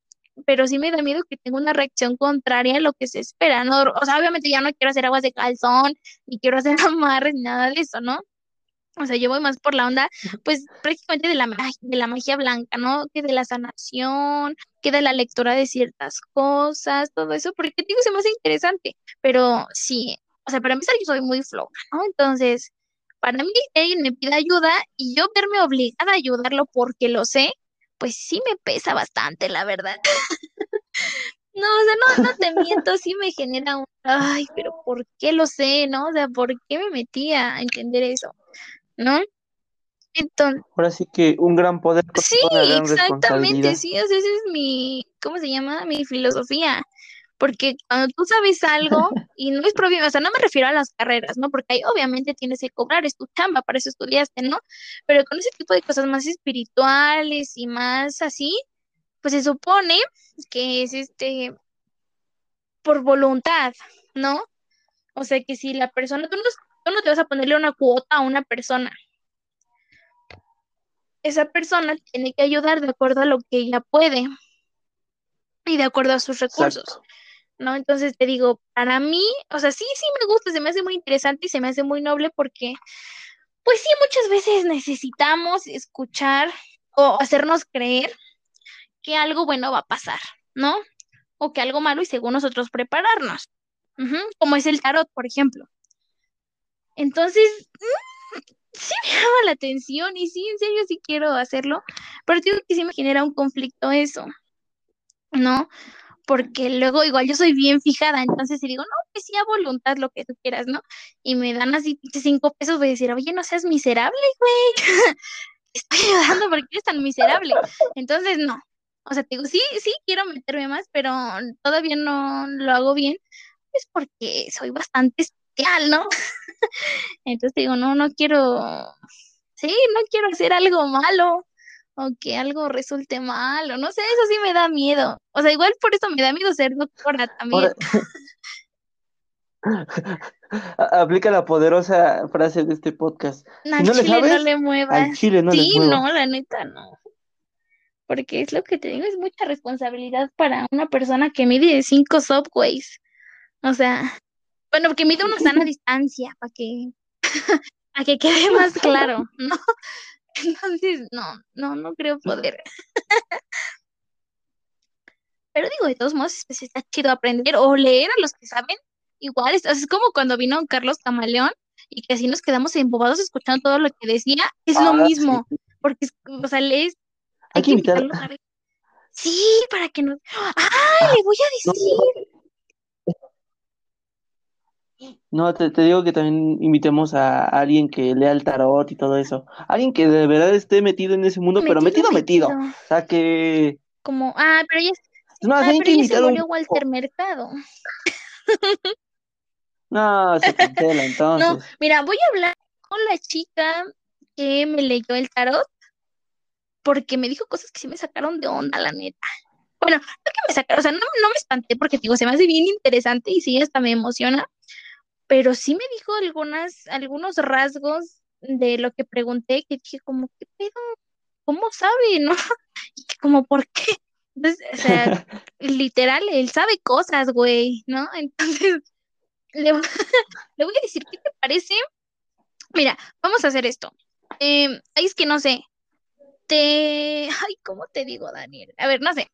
pero sí me da miedo que tenga una reacción contraria a lo que se espera, ¿no? O sea, obviamente ya no quiero hacer aguas de calzón, ni quiero hacer amarres, ni nada de eso, ¿no? O sea, yo voy más por la onda, pues prácticamente de la, de la magia blanca, ¿no? Que de la sanación, que de la lectura de ciertas cosas, todo eso, porque digo, se me hace interesante, pero sí, o sea, para empezar yo soy muy floja, ¿no? Entonces, para mí, alguien me pide ayuda y yo verme obligada a ayudarlo porque lo sé, pues sí me pesa bastante, la verdad. No, o sea, no, no te miento, sí me genera un, ay, pero ¿por qué lo sé, no? O sea, ¿por qué me metí a entender eso? ¿No? Entonces, Ahora sí que un gran poder sí, gran exactamente, sí, o sea, esa es mi, ¿cómo se llama? Mi filosofía. Porque cuando tú sabes algo, y no es propio, o sea, no me refiero a las carreras, ¿no? Porque ahí obviamente tienes que cobrar, es tu chamba, para eso estudiaste, ¿no? Pero con ese tipo de cosas más espirituales y más así, pues se supone que es este por voluntad, ¿no? O sea que si la persona, tú no, tú no te vas a ponerle una cuota a una persona. Esa persona tiene que ayudar de acuerdo a lo que ella puede y de acuerdo a sus recursos, Exacto. ¿no? Entonces te digo, para mí, o sea, sí, sí me gusta, se me hace muy interesante y se me hace muy noble porque, pues sí, muchas veces necesitamos escuchar o hacernos creer que algo bueno va a pasar, ¿no? O que algo malo y según nosotros prepararnos, como es el tarot, por ejemplo. Entonces, mm, sí me llama la atención y sí, en serio, sí quiero hacerlo, pero digo que sí me genera un conflicto eso, ¿no? Porque luego igual yo soy bien fijada, entonces si digo, no, pues sí, a voluntad lo que tú quieras, ¿no? Y me dan así cinco pesos, voy a decir, oye, no seas miserable, güey, estoy ayudando porque eres tan miserable. Entonces, no. O sea, te digo, sí, sí, quiero meterme más, pero todavía no lo hago bien, pues porque soy bastante especial, ¿no? Entonces te digo, no, no quiero, sí, no quiero hacer algo malo o que algo resulte malo, no sé, eso sí me da miedo. O sea, igual por eso me da miedo ser doctora también. A- aplica la poderosa frase de este podcast. Al Si no le chile no sabes, le al muevas. chile no le Sí, muevas. no, la neta no. Porque es lo que te digo, es mucha responsabilidad para una persona que mide cinco subways. O sea, bueno, que mide una sana distancia, para que, para que quede más claro, ¿no? Entonces, no, no, no creo poder. Pero digo, de todos modos, pues está chido aprender o leer a los que saben. Igual, es, es como cuando vino Carlos Camaleón y que así nos quedamos embobados escuchando todo lo que decía. Es lo Ah, mismo, sí. porque, o sea, lees, Hay que invitar. Sí, para que nos... ¡Ay, Ah, le voy a no, decir! no, te, te digo que también invitemos a alguien que lea el tarot y todo eso. Alguien que de verdad esté metido en ese mundo, pero Metido, metido. O sea que. Como, ah, pero ya, más, ah, pero que ya se un murió Walter Mercado. No, se cancela No, entonces. mira, voy a hablar con la chica que me leyó el tarot porque me dijo cosas que sí me sacaron de onda, la neta. Bueno, no que me sacaron, o sea, no, no me espanté porque digo, se me hace bien interesante y sí, hasta me emociona, pero sí me dijo algunas, algunos rasgos de lo que pregunté que dije como, ¿qué pedo? ¿Cómo sabe, no? Y como, ¿por qué? Entonces, o sea, literal, él sabe cosas, güey, ¿no? Entonces, le, voy- le voy a decir, ¿qué te parece? Mira, vamos a hacer esto. Eh, es que no sé. Te. Ay, ¿cómo te digo, Daniel? A ver, no sé.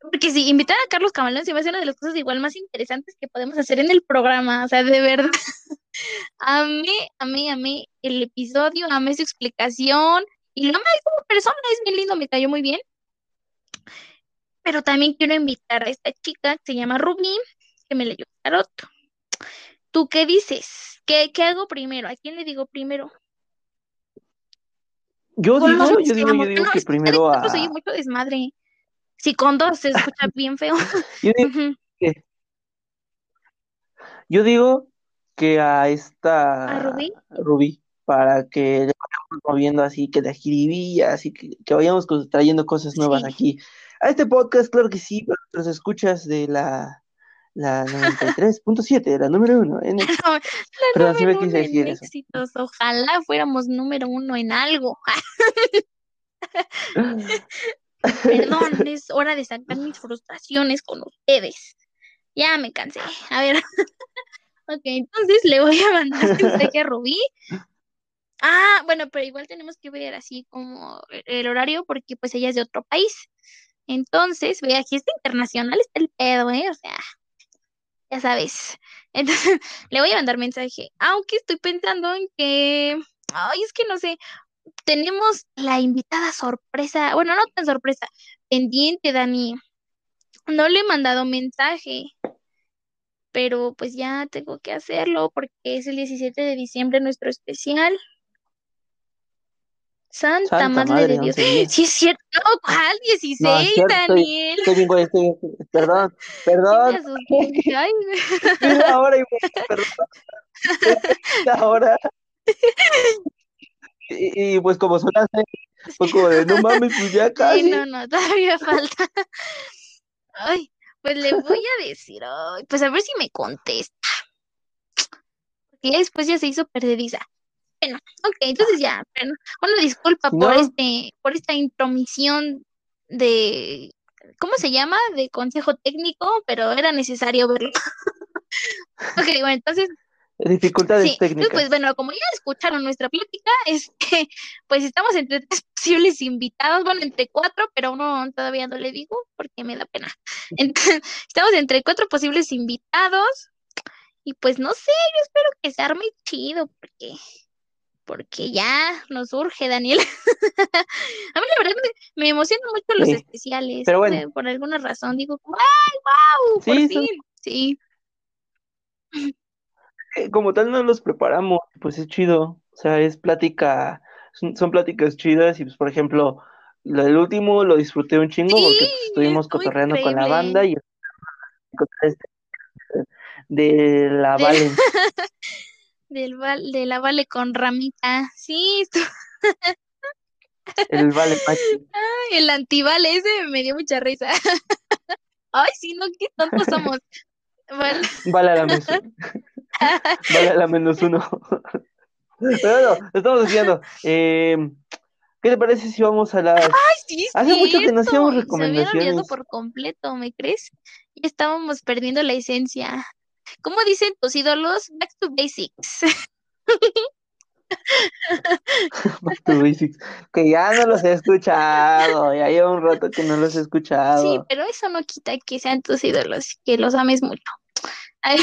Porque si invitar a Carlos Camalón se me hace una de las cosas igual más interesantes que podemos hacer en el programa. O sea, de verdad. Amé, amé, amé el episodio, amé su explicación. Y lo amé como persona, es bien lindo, me cayó muy bien. Pero también quiero invitar a esta chica que se llama Rubí, que me leyó tarot. ¿Tú qué dices? ¿Qué, qué hago primero? ¿A quién le digo primero? Yo digo, yo digo, yo digo que primero adentro se oye a. mucho desmadre. Si con dos se escucha bien feo. Yo digo que, yo digo que a ¿A esta Rubí? Rubí, para que le vayamos moviendo así, que de jiribilla, así que, que vayamos trayendo cosas nuevas Sí. aquí. A este podcast, claro que sí, pero los escuchas de la, la 93.7, la número uno en éxito. la me número uno en eso. éxitos. Ojalá fuéramos número uno en algo. Perdón, es hora de sacar mis frustraciones con ustedes. Ya me cansé. A ver. Ok, entonces le voy a mandar mensaje a Rubí Ah, bueno, pero igual tenemos que ver así como el horario porque pues ella es de otro país. Entonces, ve, aquí está internacional, está el pedo, ¿eh? O sea, ya sabes. Entonces, le voy a mandar mensaje, aunque estoy pensando en que, ay, es que no sé, tenemos la invitada sorpresa, bueno, no tan sorpresa, pendiente, Dani. No le he mandado mensaje, pero pues ya tengo que hacerlo porque es el 17 de diciembre nuestro especial. Santa, Madre, de Dios. Sí, es cierto. No, ¿cuál? 16, Daniel. Estoy, estoy estoy Perdón, perdón. Ay, ahora, perdón. ahora. Y, y, pues como son las pues como de no mames, pues ya casi. Sí, no, no, todavía falta. Ay, pues le voy a decir, ay, pues a ver si me contesta. Porque después ya se hizo perdediza. Bueno, ok, entonces ya, bueno, disculpa por este, por esta intromisión de, ¿cómo se llama? De consejo técnico, pero era necesario verlo. ok, bueno, entonces dificultades técnicas. Pues bueno, como ya escucharon nuestra plática, este, pues estamos entre tres posibles invitados, bueno, entre cuatro, pero uno todavía no le digo porque me da pena. Entonces, estamos entre cuatro posibles invitados y pues no sé, yo espero que se arme chido porque porque ya nos urge, Daniel. a mí la verdad me, emocionan mucho los especiales. Pero bueno. por alguna razón digo, ¡ay, wow! Por fin, sí. Eh, como tal no los preparamos, pues es chido. O sea, es plática, son, pláticas chidas y pues por ejemplo, el último lo disfruté un chingo porque estuvimos cotorreando con la banda y de la Vale. Del de la Vale con Ramita. Sí, el Vale Ay, el antivale ese me dio mucha risa. Ay, sí, no, qué tontos somos. Vale. Vale a la menos. vale a la menos uno. Pero bueno, estamos diciendo. Eh, ¿Qué te parece si vamos a la Ay, sí, Hace mucho que no hacíamos recomendaciones. Se por completo, ¿me crees? Ya estábamos perdiendo la esencia. ¿Cómo dicen tus ídolos? Back to basics. Back to basics. Que ya no los he escuchado. Ya lleva un rato que no los he escuchado. Sí, pero eso no quita que sean tus ídolos, que los ames mucho. Ay.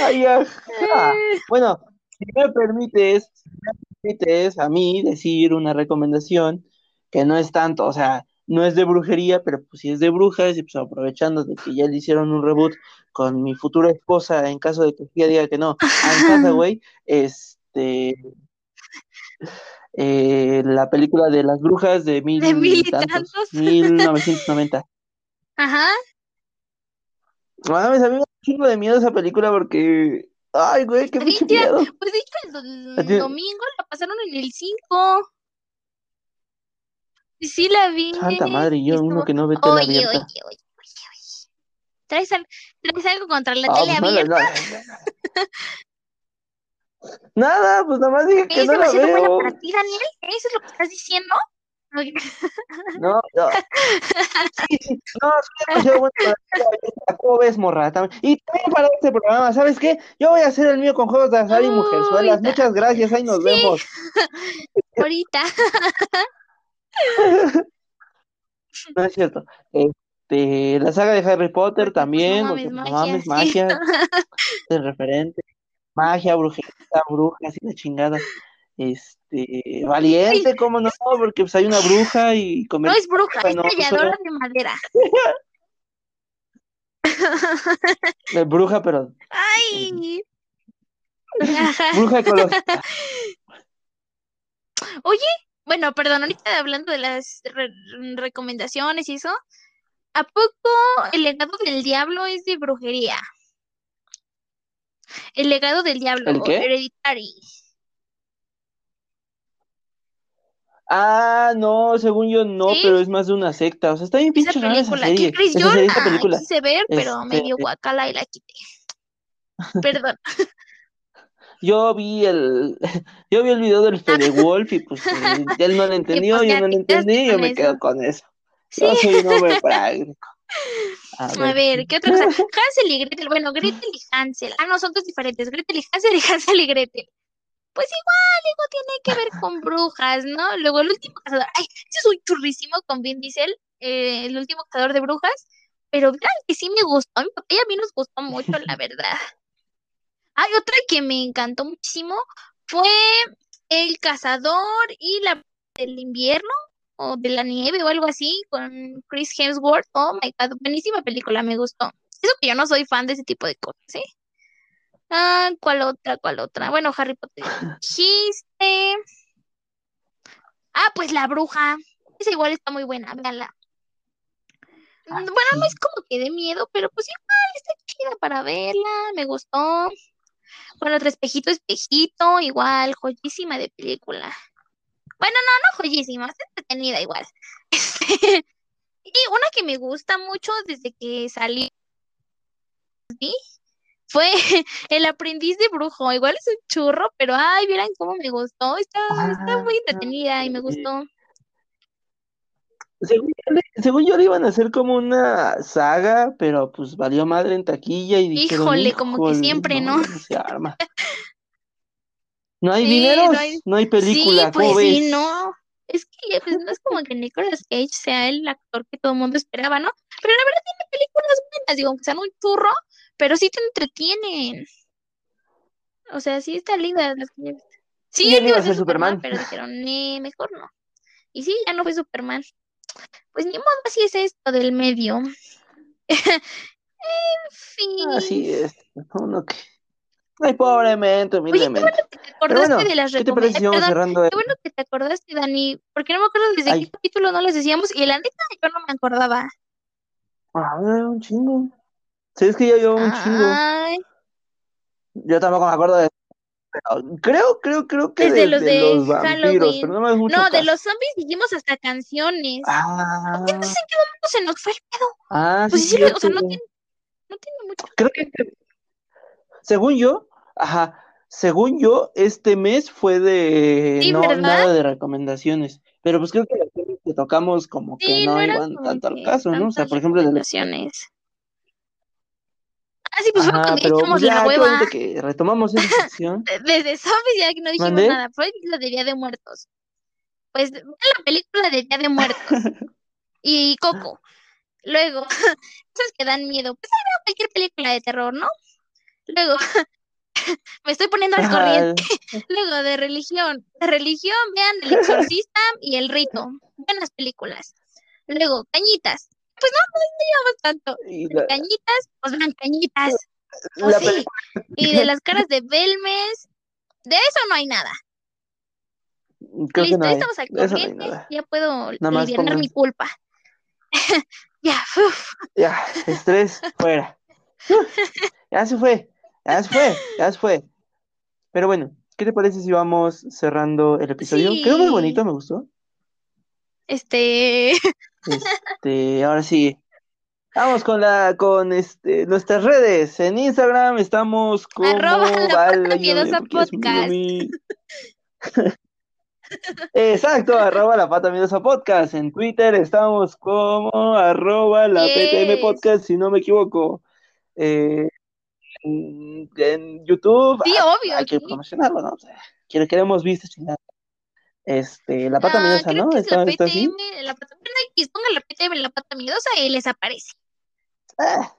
Ay, Bueno, si me permites, si me permites a mí decir una recomendación que no es tanto, o sea, no es de brujería, pero pues sí es de brujas, y pues aprovechando de que ya le hicieron un reboot con mi futura esposa, en caso de que ella diga que no, Anne güey, este eh, la película de las brujas de mil, ¿De mil y tantos, 1990. Ajá. a mí me da un chingo de miedo esa película porque Ay, güey, qué mucho miedo. Pues de hecho el, domingo la pasaron en el 5. Sí la vi. Santa madre, yo uno que no ve tele oye, abierta. Oye, oye, oye, oye. ¿Traes, algo contra la tele abierta? nada, pues nada más dije que no la veo. buena para ti, Daniel? ¿Eso es lo que estás diciendo? No, no. Sí, sí, no, soy demasiado bueno ¿Cómo ves, morra? Y también para este programa, ¿sabes qué? Yo voy a hacer el mío con juegos de azar y mujerzuelas. Muchas gracias, ahí nos vemos. Ahorita. No es cierto. Este, la saga de Harry Potter también, no mames, magia, magia el referente, magia, brujería, brujas y la chingada. Este, valiente, ¿cómo no? Porque pues hay una bruja y No es bruja, es talladora de madera. Es bruja, pero. ¡Ay! bruja ecológica. Oye, bueno, perdón, ahorita hablando de las recomendaciones y eso, ¿a poco el legado del diablo es de brujería? El legado del diablo, ¿El qué? Hereditary. Ah, no, según yo no, pero es más de una secta. O sea, está bien pinche esa película, esa serie. Chris, esa película. quise ver, pero me dio este guacala y la quité. Perdón. Yo vi el yo vi el video del Fede Wolf y pues él no lo entendió, pues yo no lo entendí y yo me quedo con eso. Yo soy un hombre práctico. A ver, ¿qué otra cosa? Hansel y Gretel. Bueno, Gretel y Hansel. Ah, no, son dos diferentes. Gretel y Hansel y Hansel y Gretel. Pues igual, algo tiene que ver con brujas, ¿no? Luego el último cazador. Ay, es un churrísimo con Vin Diesel, eh, el último cazador de brujas. Pero vean que sí me gustó. A mi papá y a mí nos gustó mucho, la verdad. Hay otra que me encantó muchísimo. Fue El cazador y la del invierno o de la nieve o algo así con Chris Hemsworth. Oh my god, buenísima película, me gustó. Eso que yo no soy fan de ese tipo de cosas, ¿eh? Ah, ¿cuál otra? ¿Cuál otra? Bueno, Harry Potter. Dijiste. Ah, pues la bruja. Esa igual está muy buena, véanla. Ah, Bueno, no es como que de miedo, pero pues igual está chida para verla, me gustó. Bueno, otro espejito, espejito, igual, joyísima de película. Bueno, no, no joyísima, está entretenida igual. Este, y una que me gusta mucho desde que salí ¿sí? fue El aprendiz de brujo. Igual es un churro, pero ay, vieran cómo me gustó. Está, está muy Ah, entretenida y me gustó. Según yo, le- según yo le iban a hacer como una saga, pero pues valió madre en taquilla y dijeron, Híjole, como que siempre, no, ¿no? no se arma. No hay Sí, dineros, no hay- no hay Sí, película, pues ¿cómo sí, no. Es que pues, no es como que Nicolas Cage sea el actor que todo el mundo esperaba, ¿no? Pero la verdad tiene películas buenas, digo, aunque sean un churro, pero sí te entretienen. O sea, sí está linda las que. Sí, él iba a ser Superman. pero dijeron, "Nee, mejor no. Y sí, ya no fue Superman. Pues ni modo, así es esto del medio. En fin. Así es, uno que... Ay, pobremente, Oye, qué humildemente. bueno que te acordaste bueno, de las ¿qué te parece si recomendaciones. vamos cerrando? el- Qué bueno que te acordaste, Dani, porque no me acuerdo desde Ay. qué capítulo no les decíamos y la neta yo no me acordaba. Ah, un chingo. Sí, es que ya llevo un chingo. Yo tampoco me acuerdo de... creo, creo, creo que Desde de, los de de los vampiros, Halloween. pero no me hagas mucho no, de los zombies dijimos hasta canciones. Ah, Entonces, ¿en qué momento se nos fue el pedo? ah, Pues sí, sí, o sea, no tiene, no tiene mucho. Creo que según yo, ajá, según yo, este mes fue de Sí, no ¿verdad? nada de recomendaciones, pero pues creo que las que tocamos como que Sí, no no iban tanto al caso, ¿no? O sea, por ejemplo, de la... Ah, sí, pues fue Ajá, cuando pero echamos pues la hueva. que retomamos esa sección. Desde zombies ya que no dijimos ¿Mandé? nada. Fue lo de Día de Muertos. Pues vean la película de Día de Muertos y Coco. Luego, cosas que dan miedo. Pues veo cualquier película de terror, ¿no? Luego, me estoy poniendo al corriente. Luego, de religión. De religión, vean El Exorcista y El Rito. Buenas películas. Luego, Cañitas. Pues no, no llevamos tanto. la, Cañitas, pues vean Cañitas. Pues sí. película, Y de las caras de Belmes, de eso no hay nada. creo que Listo, no hay, estamos al no corriente. nada. Ya puedo aliviar mi culpa. ya, uf. Ya, estrés, fuera. Ya se fue, ya se fue, ya se fue. Pero bueno, ¿qué te parece si vamos cerrando el episodio? Quedó muy Sí. bonito, me gustó. Este, Este, ahora sí. Vamos con la, con este, nuestras redes. En Instagram estamos como Arroba la Val, pata ayúdame, miedosa podcast. Exacto, arroba la pata miedosa podcast. En Twitter estamos como arroba la PTM podcast, si no me equivoco. Eh, en, en YouTube, sí, ah, obvio. hay que promocionarlo, ¿no? Quiero- queremos vistas chingada. Este, la pata Ah, miedosa, ¿no? es la. PTM, la pata, X, pongan la PTM en la pata miedosa y les aparece. Ah,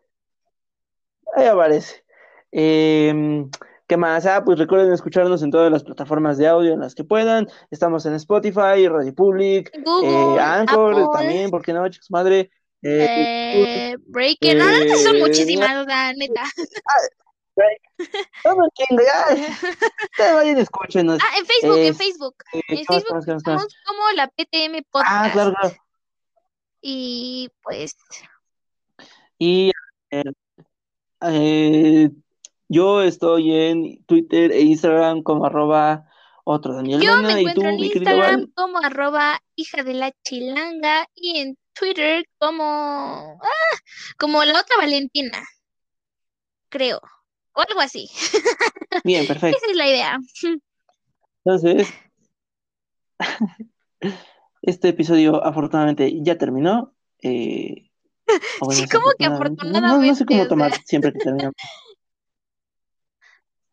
ahí aparece. Em, ¿qué más? Ah, pues recuerden escucharnos en todas las plataformas de audio en las que puedan. Estamos en Spotify, Radio Public, eh, Google, Anchor Apple, también, ¿por qué no, chicos madre? Eh, eh, Breaker, no, no, son muchísimas, la neta. Me chingo, ya. Vayan, escúchenos. Ah, en Facebook, en Es- Facebook. Eh, En ¿qué más, Facebook qué más? estamos como la PTM Podcast. Ah, claro, claro. Y pues, Y eh, eh, yo estoy en Twitter e Instagram como arroba otro Daniel yo Mena me y tú, encuentro en Instagram como arroba hija de la chilanga y en Twitter como, ah, como la otra Valentina, creo, o algo así. Bien, perfecto. Esa es la idea. Entonces, este episodio afortunadamente ya terminó. Eh, sí, como que afortunadamente. No, no, sé cómo tomar siempre que terminamos.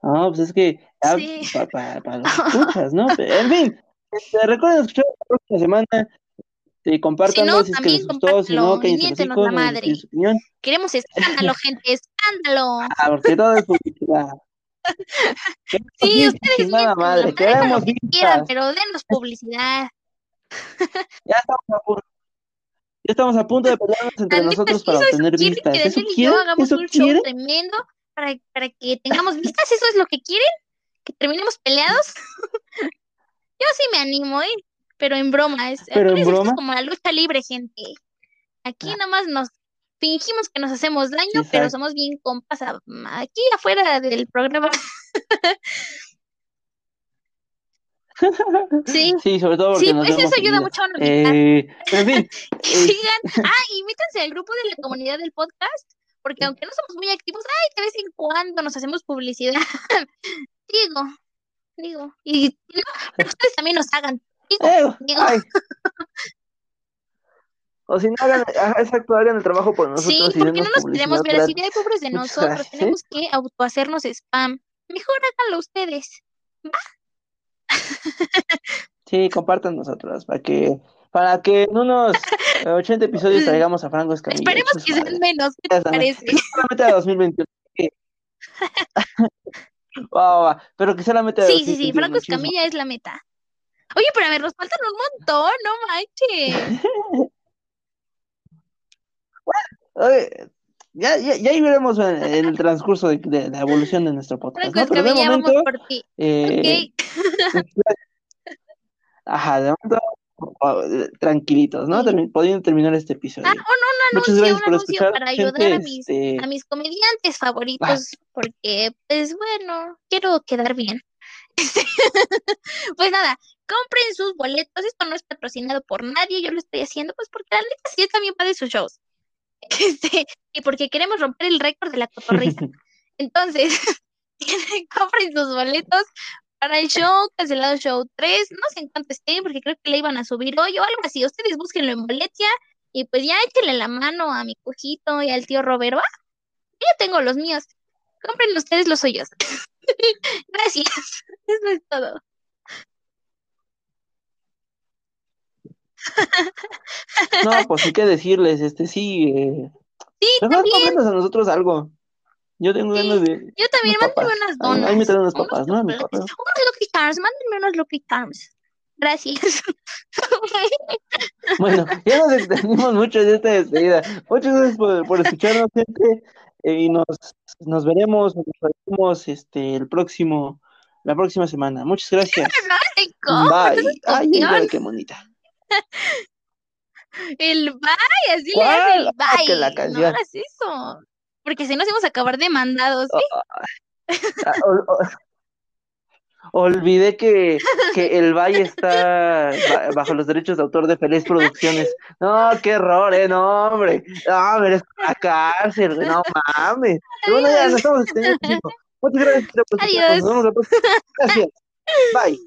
No, pues es que sí. para, para, los escuchas, ¿no? En fin, este, recuerden escuchar la próxima semana. Sí, compártanlo si, no, si es que les gustó, si no, que la madre. Su opinión. Queremos escándalo, gente, escándalo. Ah, porque todo es publicidad. sí, ustedes nada madre, queremos que quieran, pero denos publicidad. ya estamos a punto. Ya estamos a punto de pelearnos entre nosotros para obtener vistas. Que ¿Eso quiere? Yo hagamos un show tremendo para, para que tengamos vistas. ¿Eso es lo que quieren? ¿Que terminemos peleados? yo sí me animo, ¿eh? Pero en broma. Es, ¿Pero en broma? Es como la lucha libre, gente. Aquí ah. nada más nos fingimos que nos hacemos daño, pero somos bien compas aquí afuera del programa. Sí. sí, sobre todo porque sí, pues eso ayuda mucho a eh, en fin. Sigan. Ah, métanse al grupo de la comunidad del podcast, porque aunque no somos muy activos, ay, de vez en cuando nos hacemos publicidad. digo, digo. Y no, pero ustedes también nos hagan. Digo, eh, digo. O si no hagan, exacto, hagan el trabajo por nosotros. Sí, porque no nos queremos ver así de pobres de nosotros. Tenemos que autohacernos spam. Mejor háganlo ustedes. Sí, compartan nosotros para que para que en unos 80 episodios traigamos a Franco Escamilla. Esperemos que sean menos, ¿qué te parece? Solamente a 2021. pero que solamente a Sí, sí, sí, Franco Escamilla es la meta. Oye, pero a ver, nos faltan un montón, no manches. bueno, ya, ya, ya veremos en, el transcurso de, la evolución de nuestro podcast. ¿no? Pero de momento, por ti. Eh, ajá, de momento tranquilitos, ¿no? Termin terminar este episodio. Ah, no, no, Muchas gracias por escuchar. Para ayudar a mis, este a mis comediantes favoritos, porque, pues bueno, quiero quedar bien. pues nada, compren sus boletos. Esto no es patrocinado por nadie, yo lo estoy haciendo, pues porque la neta sí también para sus shows. Este, y porque queremos romper el récord de la cotorriza. Entonces, compren sus boletos para el show, cancelado show 3, no sé en cuánto estén, porque creo que le iban a subir hoy o algo así. Ustedes búsquenlo en boletia y pues ya échenle la mano a mi cojito y al tío Robert. ¿va? Yo tengo los míos. Compren ustedes los suyos. Gracias. Eso es todo. No, pues hay que decirles, este sí. Eh, sí, también. a nosotros algo. Yo tengo ganas de. Yo también, mándenme unas donas. Ahí me traen unas papas, ¿no? Unos Lucky Charms, mándenme unos Lucky Charms. Gracias. bueno, ya nos extendimos mucho de esta despedida. Muchas gracias por, por escucharnos, gente. Y nos, nos veremos, nos veremos este, el próximo, la próxima semana. Muchas gracias. Bye. Ay, qué bonita. El bye, así le hace el ah, bye. no hagas eso. Porque si nos íbamos a acabar demandados. Ah, olvidé que, que el Valle está bajo los derechos de autor de Feliz Producciones. No, qué error, eh, no, hombre. No, mereces la cárcel, no mames. Bueno, ya nos estamos Muchas gracias. Adiós. Gracias. Bye.